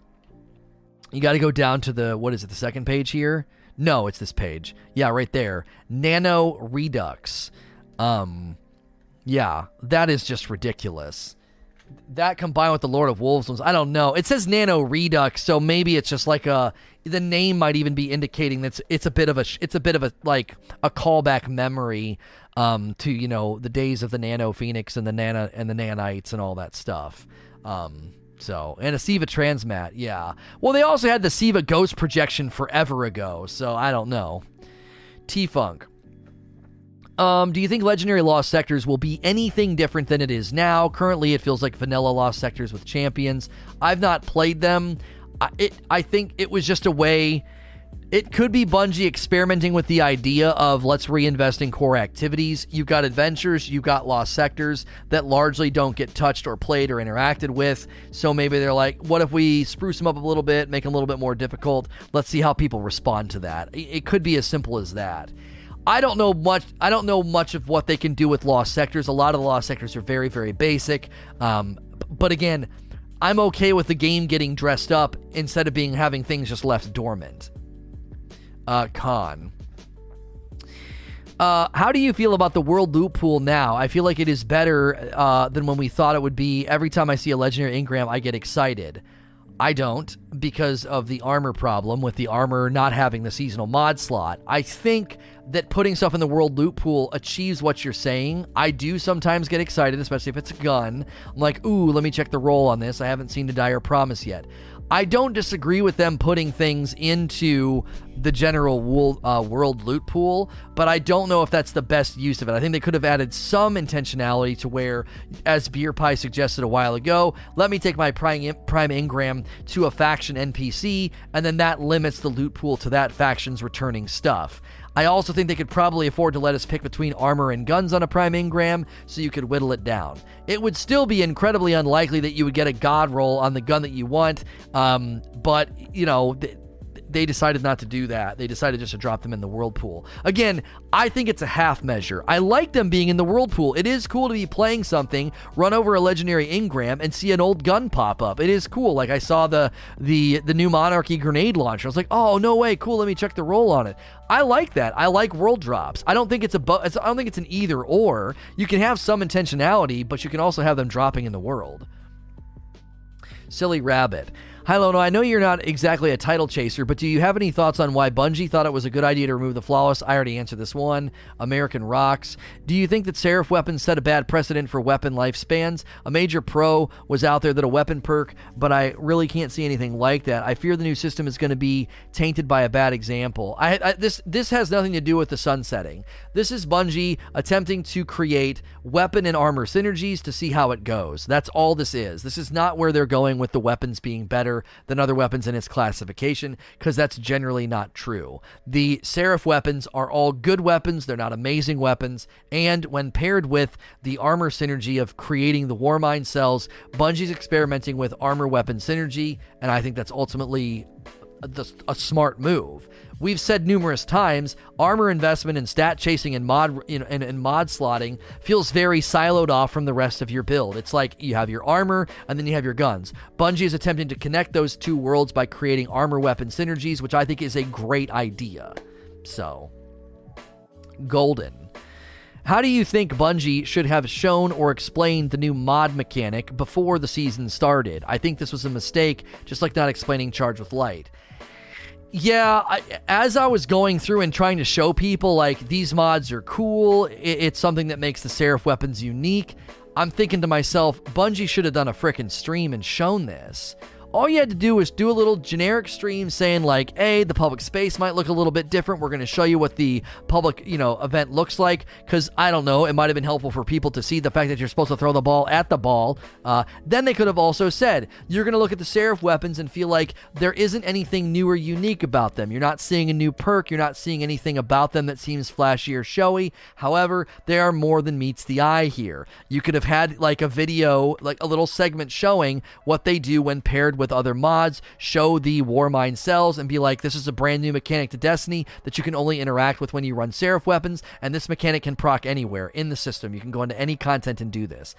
you got to go down to the, what is it, the second page here? No, it's this page. Yeah, right there. Nano Redux. Um, yeah, that is just ridiculous. That combined with the Lord of Wolves ones, I don't know. It says Nano Redux, so maybe it's just like a. The name might even be indicating that it's, it's a bit of a it's a bit of a like a callback memory um, to you know the days of the Nano Phoenix and the Nana and the Nanites and all that stuff. Um, so, and a Siva Transmat, yeah. Well, they also had the Siva Ghost projection forever ago, so I don't know. T Funk. Um, do you think Legendary Lost Sectors will be anything different than it is now? Currently, it feels like vanilla Lost Sectors with champions. I've not played them. I, it, I think it was just a way. It could be Bungie experimenting with the idea of let's reinvest in core activities. You've got adventures, you've got lost sectors that largely don't get touched or played or interacted with. So maybe they're like, what if we spruce them up a little bit, make them a little bit more difficult? Let's see how people respond to that. It could be as simple as that. I don't know much. I don't know much of what they can do with lost sectors. A lot of the lost sectors are very, very basic. Um, but again, I'm okay with the game getting dressed up instead of being having things just left dormant. Uh. Uh, how do you feel about the world loot pool now? I feel like it is better uh, than when we thought it would be. Every time I see a legendary engram, I get excited. I don't because of the armor problem with the armor not having the seasonal mod slot. I think that putting stuff in the world loot pool achieves what you're saying. I do sometimes get excited, especially if it's a gun. I'm like, ooh, let me check the roll on this. I haven't seen the dire promise yet. I don't disagree with them putting things into the general uh, world loot pool, but I don't know if that's the best use of it. I think they could have added some intentionality to where, as Beer Pie suggested a while ago, let me take my prime, prime engram to a faction NPC, and then that limits the loot pool to that faction's returning stuff. I also think they could probably afford to let us pick between armor and guns on a prime engram, so you could whittle it down. It would still be incredibly unlikely that you would get a god roll on the gun that you want, um, but, you know, th- they decided not to do that. They decided just to drop them in the whirlpool. Again, I think it's a half measure. I like them being in the whirlpool. It is cool to be playing something, run over a legendary engram, and see an old gun pop up. It is cool. Like I saw the the the new Monarchy grenade launcher. I was like, oh no way, cool. Let me check the roll on it. I like that. I like world drops. I don't think it's a bu- I don't think it's an either or. You can have some intentionality, but you can also have them dropping in the world. Silly rabbit. Hi, Lono. I know you're not exactly a title chaser, but do you have any thoughts on why Bungie thought it was a good idea to remove the flawless? I already answered this one. American Rocks. Do you think that Seraph weapons set a bad precedent for weapon lifespans? A major pro was out there that a weapon perk, but I really can't see anything like that. I fear the new system is going to be tainted by a bad example. I, I, this this has nothing to do with the sunsetting. This is Bungie attempting to create weapon and armor synergies to see how it goes. That's all this is. This is not where they're going with the weapons being better than other weapons in its classification, because that's generally not true. The Seraph weapons are all good weapons, they're not amazing weapons, and when paired with the armor synergy of creating the Warmind cells, Bungie's experimenting with armor weapon synergy, and I think that's ultimately a, a smart move. We've said numerous times, armor investment and stat chasing and mod and, and mod slotting feels very siloed off from the rest of your build. It's like you have your armor and then you have your guns. Bungie is attempting to connect those two worlds by creating armor weapon synergies, which I think is a great idea. So, Golden. How do you think Bungie should have shown or explained the new mod mechanic before the season started? I think this was a mistake, just like not explaining Charge with Light yeah, I, as I was going through and trying to show people like these mods are cool, it, it's something that makes the Seraph weapons unique. I'm thinking to myself, Bungie should have done a freaking stream and shown this all you had to do was do a little generic stream saying like hey the public space might look a little bit different. We're going to show you what the public you know event looks like. Because i don't know it might have been helpful for people to see the fact that you're supposed to throw the ball at the ball. Uh, then they could have also said you're going to look at the seraph weapons and feel like there isn't anything new or unique about them. You're not seeing a new perk. You're not seeing anything about them that seems flashy or showy. However they are more than meets the eye here. You could have had like a video like a little segment showing what they do when paired with with other mods, show the Warmind cells, and be like, this is a brand new mechanic to Destiny that you can only interact with when you run Seraph weapons, and this mechanic can proc anywhere in the system. You can go into any content and do this.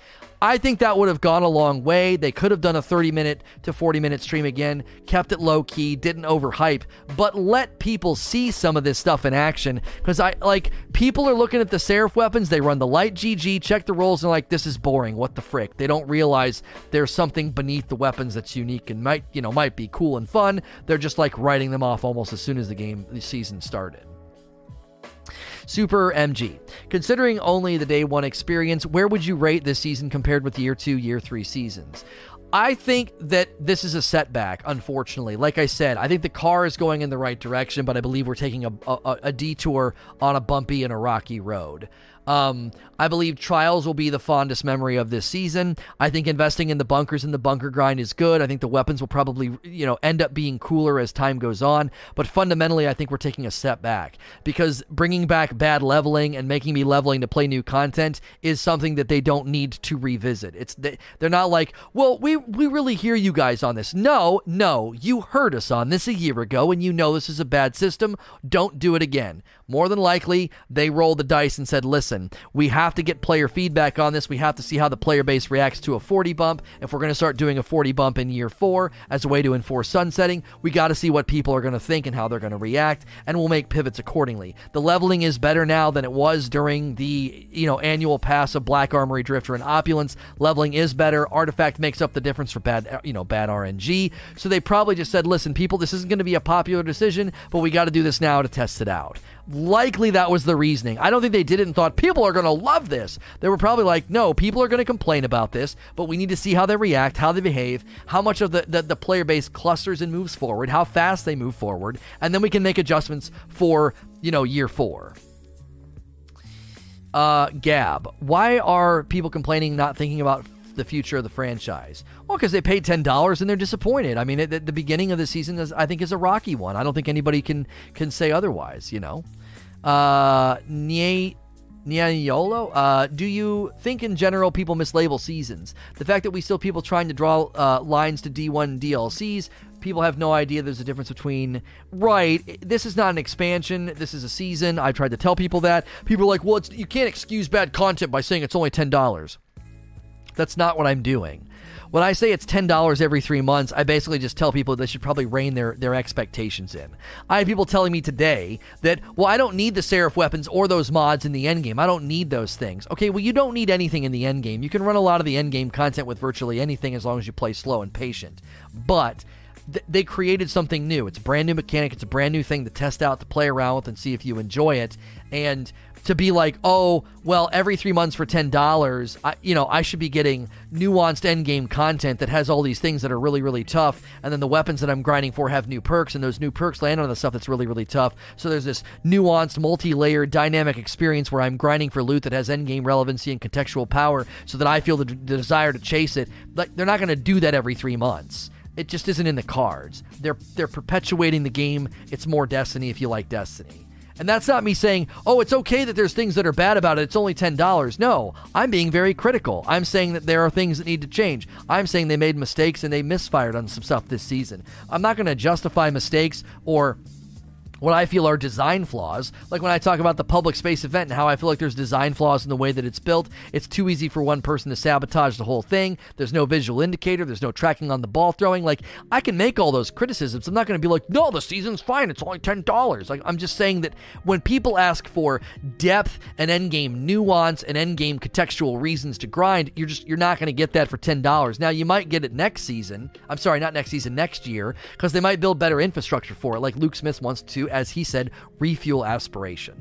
I think that would have gone a long way. They could have done a 30 minute to 40 minute stream again, kept it low key, didn't overhype, but let people see some of this stuff in action. Because I like people are looking at the Seraph weapons, they run the light GG, check the rolls, and like, this is boring. What the frick? They don't realize there's something beneath the weapons that's unique and might you know might be cool and fun. They're just like writing them off almost as soon as the game the season started. Super MG. Considering only the day one experience, where would you rate this season compared with year two, year three seasons? I think that this is a setback, unfortunately. Like I said, I think the car is going in the right direction, but I believe we're taking a, a, a detour on a bumpy and a rocky road. Um, I believe trials will be the fondest memory of this season. I think investing in the bunkers and the bunker grind is good. I think the weapons will probably, you know, end up being cooler as time goes on. But fundamentally, I think we're taking a step back because bringing back bad leveling and making me leveling to play new content is something that they don't need to revisit. It's they, they're not like, well, we we really hear you guys on this. No, no, you heard us on this a year ago, and you know this is a bad system. Don't do it again. More than likely, they rolled the dice and said, listen, we have to get player feedback on this. We have to see how the player base reacts to a 40 bump. If we're going to start doing a 40 bump in year four as a way to enforce sunsetting, we got to see what people are going to think and how they're going to react, and we'll make pivots accordingly. The leveling is better now than it was during the you know annual pass of Black Armory Drifter and Opulence. Leveling is better. Artifact makes up the difference for bad you know bad RNG. So they probably just said, listen, people, this isn't going to be a popular decision, but we got to do this now to test it out. Likely that was the reasoning. I don't think they did it and thought people are going to love this. They were probably like, no, people are going to complain about this, but we need to see how they react, how they behave, how much of the, the, the player base clusters and moves forward, how fast they move forward, and then we can make adjustments for, you know, year four. Uh, Gab, why are people complaining, not thinking about the future of the franchise? Well, because they paid ten dollars and they're disappointed. I mean, the beginning of the season, is, I think, is a rocky one. I don't think anybody can can say otherwise. You know, uh, Nye. Nianiolo, uh, do you think in general people mislabel seasons? The fact that we still people trying to draw uh, lines to D1 DLCs, people have no idea there's a difference between right. This is not an expansion. This is a season. I tried to tell people that. People are like, well, you can't excuse bad content by saying it's only ten dollars. That's not what I'm doing. When I say it's $10 every three months, I basically just tell people they should probably rein their, their expectations in. I have people telling me today that, well, I don't need the Seraph weapons or those mods in the endgame. I don't need those things. Okay, well, you don't need anything in the endgame. You can run a lot of the endgame content with virtually anything as long as you play slow and patient. But they created something new. It's a brand new mechanic. It's a brand new thing to test out, to play around with, and see if you enjoy it. And to be like, oh, well, every three months for ten dollars, you know, I should be getting nuanced endgame content that has all these things that are really, really tough, and then the weapons that I'm grinding for have new perks, and those new perks land on the stuff that's really, really tough. So there's this nuanced, multi-layered, dynamic experience where I'm grinding for loot that has endgame relevancy and contextual power, so that I feel the, the desire to chase it. Like they're not going to do that every three months. It just isn't in the cards. They're they're perpetuating the game. It's more Destiny if you like Destiny. And that's not me saying, oh, it's okay that there's things that are bad about it. It's only $10. No, I'm being very critical. I'm saying that there are things that need to change. I'm saying they made mistakes and they misfired on some stuff this season. I'm not going to justify mistakes or what I feel are design flaws. Like when I talk about the public space event and how I feel like there's design flaws in the way that it's built. It's too easy for one person to sabotage the whole thing. There's no visual indicator, there's no tracking on the ball throwing. Like I can make all those criticisms. I'm not going to be like, "No, the season's fine. It's only $10." Like I'm just saying that when people ask for depth and endgame nuance and endgame contextual reasons to grind, you're just you're not going to get that for $10. Now you might get it next season. I'm sorry, not next season, next year because they might build better infrastructure for it like Luke Smith wants to as he said, refuel aspiration.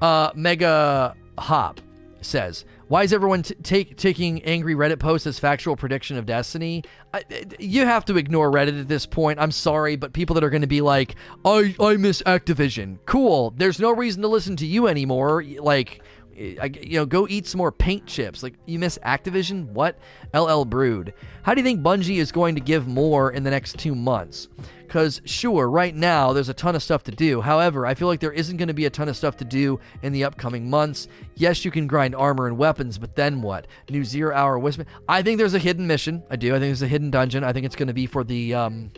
Uh, Mega Hop says, "Why is everyone t- take, taking angry Reddit posts as factual prediction of Destiny? I, you have to ignore Reddit at this point. I'm sorry, but people that are going to be like, I I miss Activision. Cool. There's no reason to listen to you anymore. Like." you know, go eat some more paint chips. Like, you miss Activision? What? LL Brood. How do you think Bungie is going to give more in the next two months? Because, sure, right now there's a ton of stuff to do. However, I feel like there isn't going to be a ton of stuff to do in the upcoming months. Yes, you can grind armor and weapons, but then what? New zero hour whisper. I think there's a hidden mission. I do. I think there's a hidden dungeon. I think it's going to be for the. Um,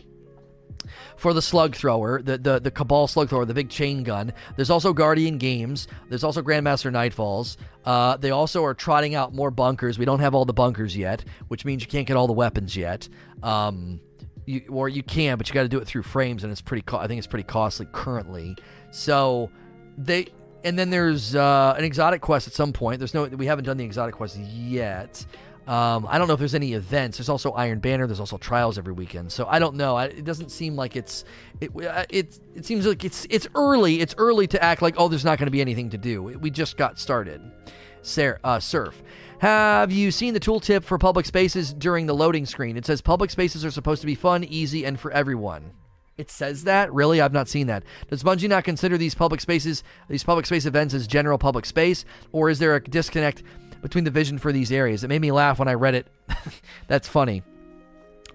for the slug thrower, the, the the Cabal slug thrower, the big chain gun. There's also Guardian Games. There's also Grandmaster Nightfalls. Uh, they also are trotting out more bunkers. We don't have all the bunkers yet, which means you can't get all the weapons yet. Um, you, or you can, but you got to do it through frames, and it's pretty. Co- I think it's pretty costly currently. So they, and then there's uh, an exotic quest at some point. There's no, we haven't done the exotic quest yet. Um, I don't know if there's any events. There's also Iron Banner. There's also trials every weekend. So I don't know. I, it doesn't seem like it's it, uh, it. It seems like it's it's early. It's early to act like oh, there's not going to be anything to do. We just got started. Sir, uh, Surf. Have you seen the tooltip for public spaces during the loading screen? It says public spaces are supposed to be fun, easy, and for everyone. It says that? Really? I've not seen that. Does Bungie not consider these public spaces, these public space events as general public space? Or is there a disconnect between the vision for these areas? It made me laugh when I read it. That's funny.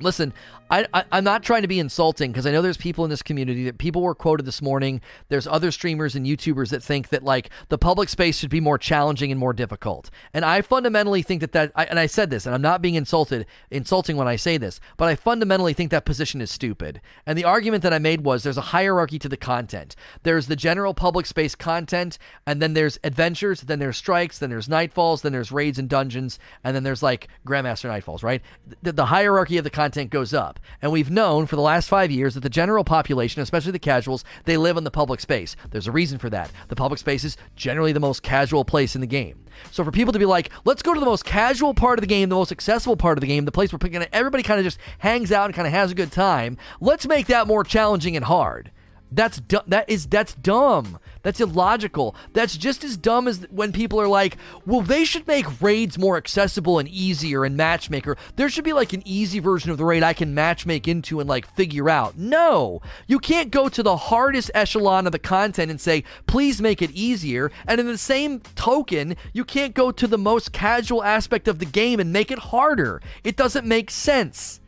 Listen, I, am not trying to be insulting because I know there's people in this community that people were quoted this morning. There's other streamers and YouTubers that think that like the public space should be more challenging and more difficult. And I fundamentally think that that, I, and I said this, and I'm not being insulted, insulting when I say this, but I fundamentally think that position is stupid. And the argument that I made was there's a hierarchy to the content. There's the general public space content, and then there's adventures, then there's strikes, then there's nightfalls, then there's raids and dungeons, and then there's like Grandmaster Nightfalls, right? The, the hierarchy of the content goes up. And we've known for the last five years that the general population, especially the casuals, they live in the public space. There's a reason for that. The public space is generally the most casual place in the game. So for people to be like, let's go to the most casual part of the game, the most accessible part of the game, the place where everybody kind of just hangs out and kind of has a good time, let's make that more challenging and hard. That's du- that is that's dumb. That's illogical. That's just as dumb as when people are like, "Well, they should make raids more accessible and easier and matchmaker. There should be like an easy version of the raid I can matchmake into and like figure out." No. You can't go to the hardest echelon of the content and say, "Please make it easier." And in the same token, you can't go to the most casual aspect of the game and make it harder. It doesn't make sense.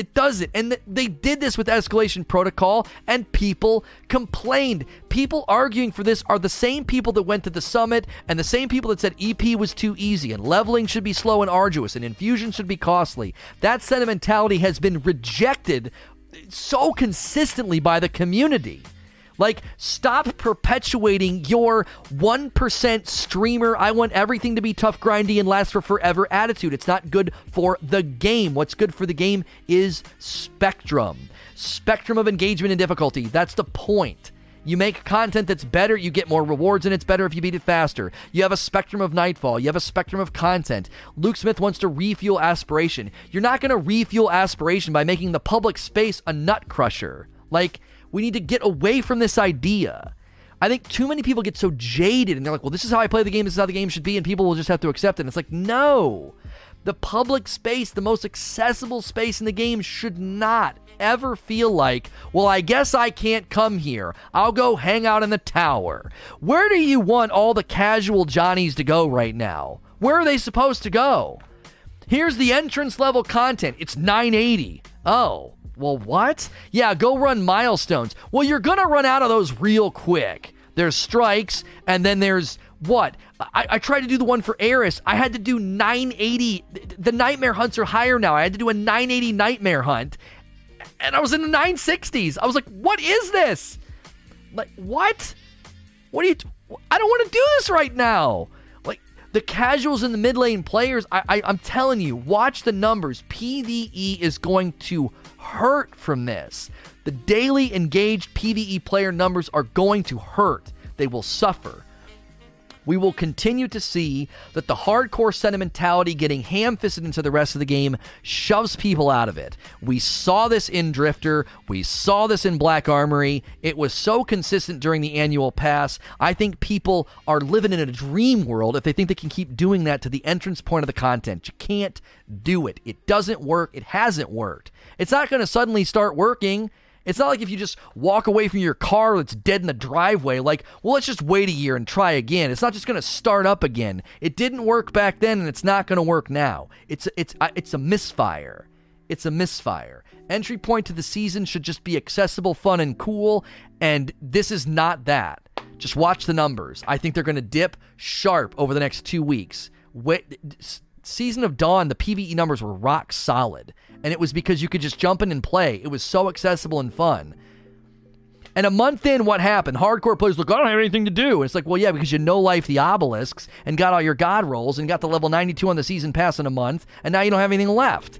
It does it. And th- they did this with Escalation Protocol, and people complained. People arguing for this are the same people that went to the summit and the same people that said EP was too easy and leveling should be slow and arduous and infusion should be costly. That sentimentality has been rejected so consistently by the community. Like, stop perpetuating your 1% streamer, I want everything to be tough, grindy, and last for forever attitude. It's not good for the game. What's good for the game is spectrum. Spectrum of engagement and difficulty. That's the point. You make content that's better, you get more rewards, and it's better if you beat it faster. You have a spectrum of Nightfall, you have a spectrum of content. Luke Smith wants to refuel aspiration. You're not going to refuel aspiration by making the public space a nut crusher. Like, we need to get away from this idea. I think too many people get so jaded and they're like, well, this is how I play the game, this is how the game should be, and people will just have to accept it. And it's like, no. The public space, the most accessible space in the game, should not ever feel like, well, I guess I can't come here. I'll go hang out in the tower. Where do you want all the casual Johnnies to go right now? Where are they supposed to go? Here's the entrance level content. It's 980. Oh, well, what? Yeah, go run milestones. Well, you're going to run out of those real quick. There's strikes, and then there's what? I, I, tried to do the one for Eris. I had to do 980. The nightmare hunts are higher now. I had to do a 980 nightmare hunt, and I was in the 960s. I was like, what is this? Like, what? What are you? T- I don't want to do this right now. Like, the casuals and the mid lane players, I, I, I'm telling you, watch the numbers. PvE is going to hurt from this. The daily engaged PvE player numbers are going to hurt. They will suffer. We will continue to see that the hardcore sentimentality getting ham fisted into the rest of the game shoves people out of it. We saw this in Drifter. We saw this in Black Armory. It was so consistent during the annual pass. I think people are living in a dream world if they think they can keep doing that to the entrance point of the content. You can't do it. It doesn't work. It hasn't worked. It's not going to suddenly start working. It's not like if you just walk away from your car that's dead in the driveway, like, well, let's just wait a year and try again. It's not just going to start up again. It didn't work back then, and it's not going to work now. It's it's it's a misfire. It's a misfire. Entry point to the season should just be accessible, fun, and cool, and this is not that. Just watch the numbers. I think they're going to dip sharp over the next two weeks. Wait, Season of Dawn, the PVE numbers were rock solid. And it was because you could just jump in and play. It was so accessible and fun. And a month in, what happened? Hardcore players look, I don't have anything to do. And it's like, well, yeah, because you no life the obelisks and got all your god rolls and got the level 92 on the season pass in a month, and now you don't have anything left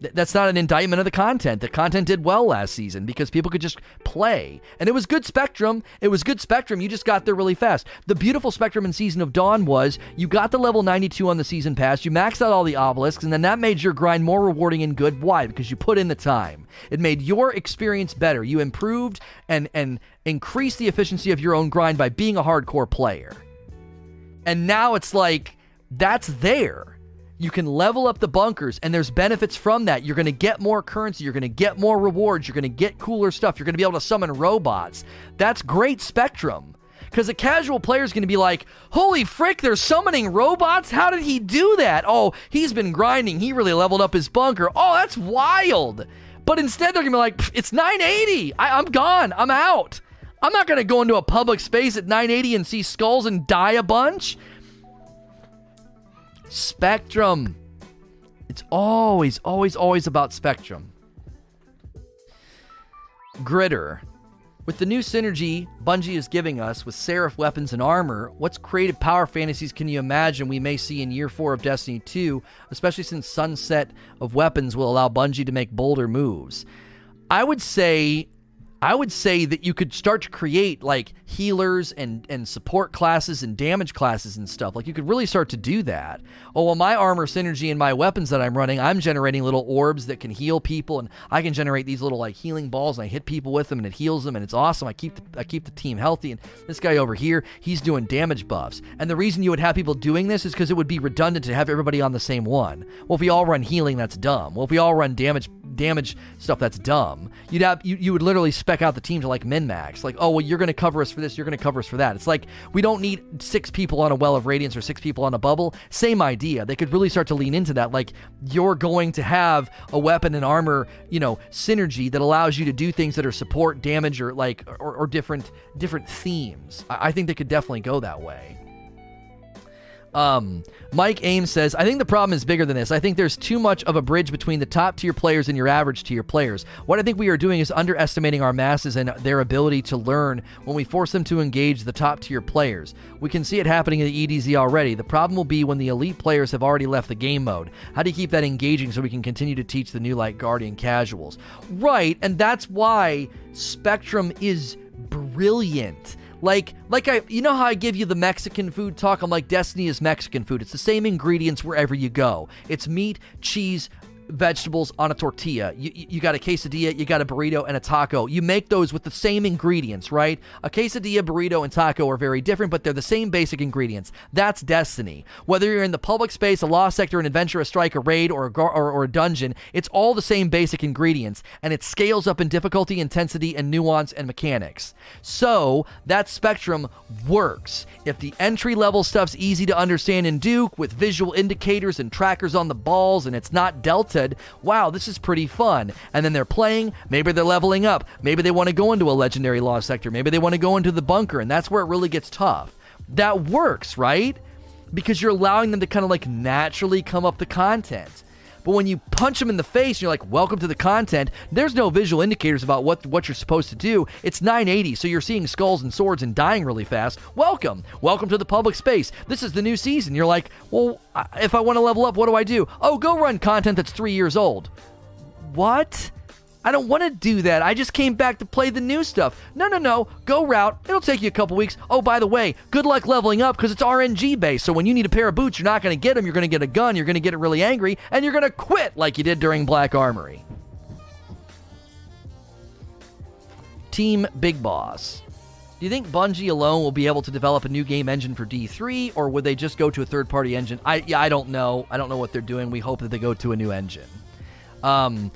that's not an indictment of the content. The content did well last season because people could just play. And it was good Spectrum. It was good Spectrum. You just got there really fast. The beautiful Spectrum in Season of Dawn was you got the level 92 on the season pass, you maxed out all the obelisks, and then that made your grind more rewarding and good. Why? Because you put in the time. It made your experience better. You improved and and increased the efficiency of your own grind by being a hardcore player. And now it's like That's there. You can level up the bunkers, and there's benefits from that. You're going to get more currency. You're going to get more rewards. You're going to get cooler stuff. You're going to be able to summon robots. That's great Spectrum. Because a casual player is going to be like, holy frick, they're summoning robots? How did he do that? Oh, he's been grinding. He really leveled up his bunker. Oh, that's wild. But instead, they're going to be like, it's 980. I- I'm gone. I'm out. I'm not going to go into a public space at 980 and see skulls and die a bunch. Spectrum. It's always, always, always about Spectrum. Gritter. With the new synergy Bungie is giving us with Seraph weapons and armor, what creative power fantasies can you imagine we may see in year 4 of Destiny 2, especially since Sunset of Weapons will allow Bungie to make bolder moves? I would say I would say that you could start to create like healers and and support classes and damage classes and stuff. Like you could really start to do that. Oh well, my armor synergy and my weapons that I'm running, I'm generating little orbs that can heal people, and I can generate these little like healing balls, and I hit people with them, and it heals them, and it's awesome. I keep the, I keep the team healthy, and this guy over here, he's doing damage buffs. And the reason you would have people doing this is because it would be redundant to have everybody on the same one. Well, if we all run healing, that's dumb. Well, if we all run damage damage stuff, that's dumb. You'd have you, you would literally spec out the team to like min max. Like, oh well, you're going to cover us for this, you're going to cover us for that. It's like we don't need six people on a well of radiance or six people on a bubble. Same idea. They could really start to lean into that. Like you're going to have a weapon and armor, you know, synergy that allows you to do things that are support, damage, or like or, or different different themes. I, I think they could definitely go that way. Um, Mike Ames says, I think the problem is bigger than this. I think there's too much of a bridge between the top tier players and your average tier players. What I think we are doing is underestimating our masses and their ability to learn when we force them to engage the top tier players. We can see it happening in the EDZ already. The problem will be when the elite players have already left the game mode. How do you keep that engaging so we can continue to teach the new Light Guardian casuals? Right, and that's why Spectrum is brilliant like, like I, you know how I give you the Mexican food talk? I'm like, Destiny is Mexican food. It's the same ingredients wherever you go. It's meat, cheese, vegetables on a tortilla. You, you got a quesadilla, you got a burrito, and a taco. You make those with the same ingredients, right? A quesadilla, burrito, and taco are very different, but they're the same basic ingredients. That's Destiny. Whether you're in the public space, a lost sector, an adventure, a strike, a raid, or a, gar- or, or a dungeon, it's all the same basic ingredients, and it scales up in difficulty, intensity, and nuance and mechanics. So that spectrum works. If the entry level stuff's easy to understand and do with visual indicators and trackers on the balls, and it's not Delta said, wow, this is pretty fun. And then they're playing, maybe they're leveling up, maybe they want to go into a legendary lost sector, maybe they want to go into the bunker, and that's where it really gets tough. That works, right? Because you're allowing them to kind of like naturally come up the content. But when you punch them in the face, and you're like, "Welcome to the content." There's no visual indicators about what what you're supposed to do. It's 980, so you're seeing skulls and swords and dying really fast. Welcome, welcome to the public space. This is the new season. You're like, "Well, if I want to level up, what do I do?" Oh, go run content that's three years old. What? I don't want to do that. I just came back to play the new stuff. No, no, no. Go route. It'll take you a couple weeks. Oh, by the way, good luck leveling up because it's RNG based. So when you need a pair of boots, you're not going to get them. You're going to get a gun. You're going to get it really angry, and you're going to quit like you did during Black Armory. Team Big Boss. Do you think Bungie alone will be able to develop a new game engine for D3, or would they just go to a third-party engine? I yeah, I don't know. I don't know what they're doing. We hope that they go to a new engine. Um,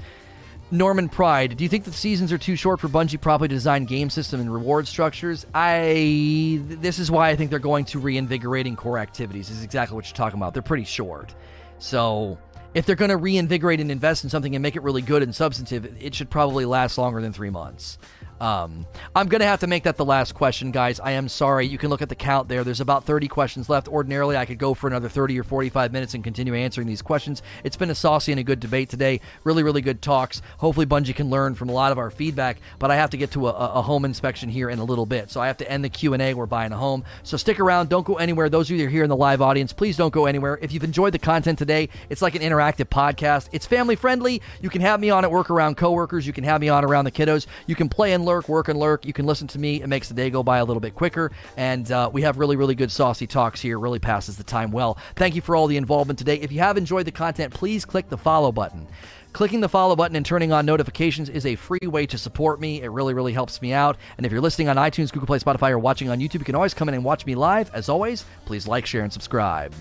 Norman Pride, do you think the seasons are too short for Bungie properly to design game system and reward structures? I this is why I think they're going to reinvigorating core activities. This is exactly what you're talking about. They're pretty short. So if they're going to reinvigorate and invest in something and make it really good and substantive, it should probably last longer than three months. Um, I'm going to have to make that the last question, guys. I am sorry. You can look at the count there. There's about 30 questions left. Ordinarily, I could go for another 30 or 45 minutes and continue answering these questions. It's been a saucy and a good debate today. Really, really good talks. Hopefully, Bungie can learn from a lot of our feedback. But I have to get to a, a home inspection here in a little bit, so I have to end the Q and A. We're buying a home, so stick around. Don't go anywhere. Those of you here in the live audience, please don't go anywhere. If you've enjoyed the content today, it's like an interactive podcast. It's family friendly. You can have me on at work around coworkers. You can have me on around the kiddos. You can play and lurk, work and lurk. You can listen to me. It makes the day go by a little bit quicker. And uh, we have really, really good saucy talks here. Really passes the time well. Thank you for all the involvement today. If you have enjoyed the content, please click the follow button. Clicking the follow button and turning on notifications is a free way to support me. It really, really helps me out. And if you're listening on iTunes, Google Play, Spotify, or watching on YouTube, you can always come in and watch me live. As always, please like, share, and subscribe.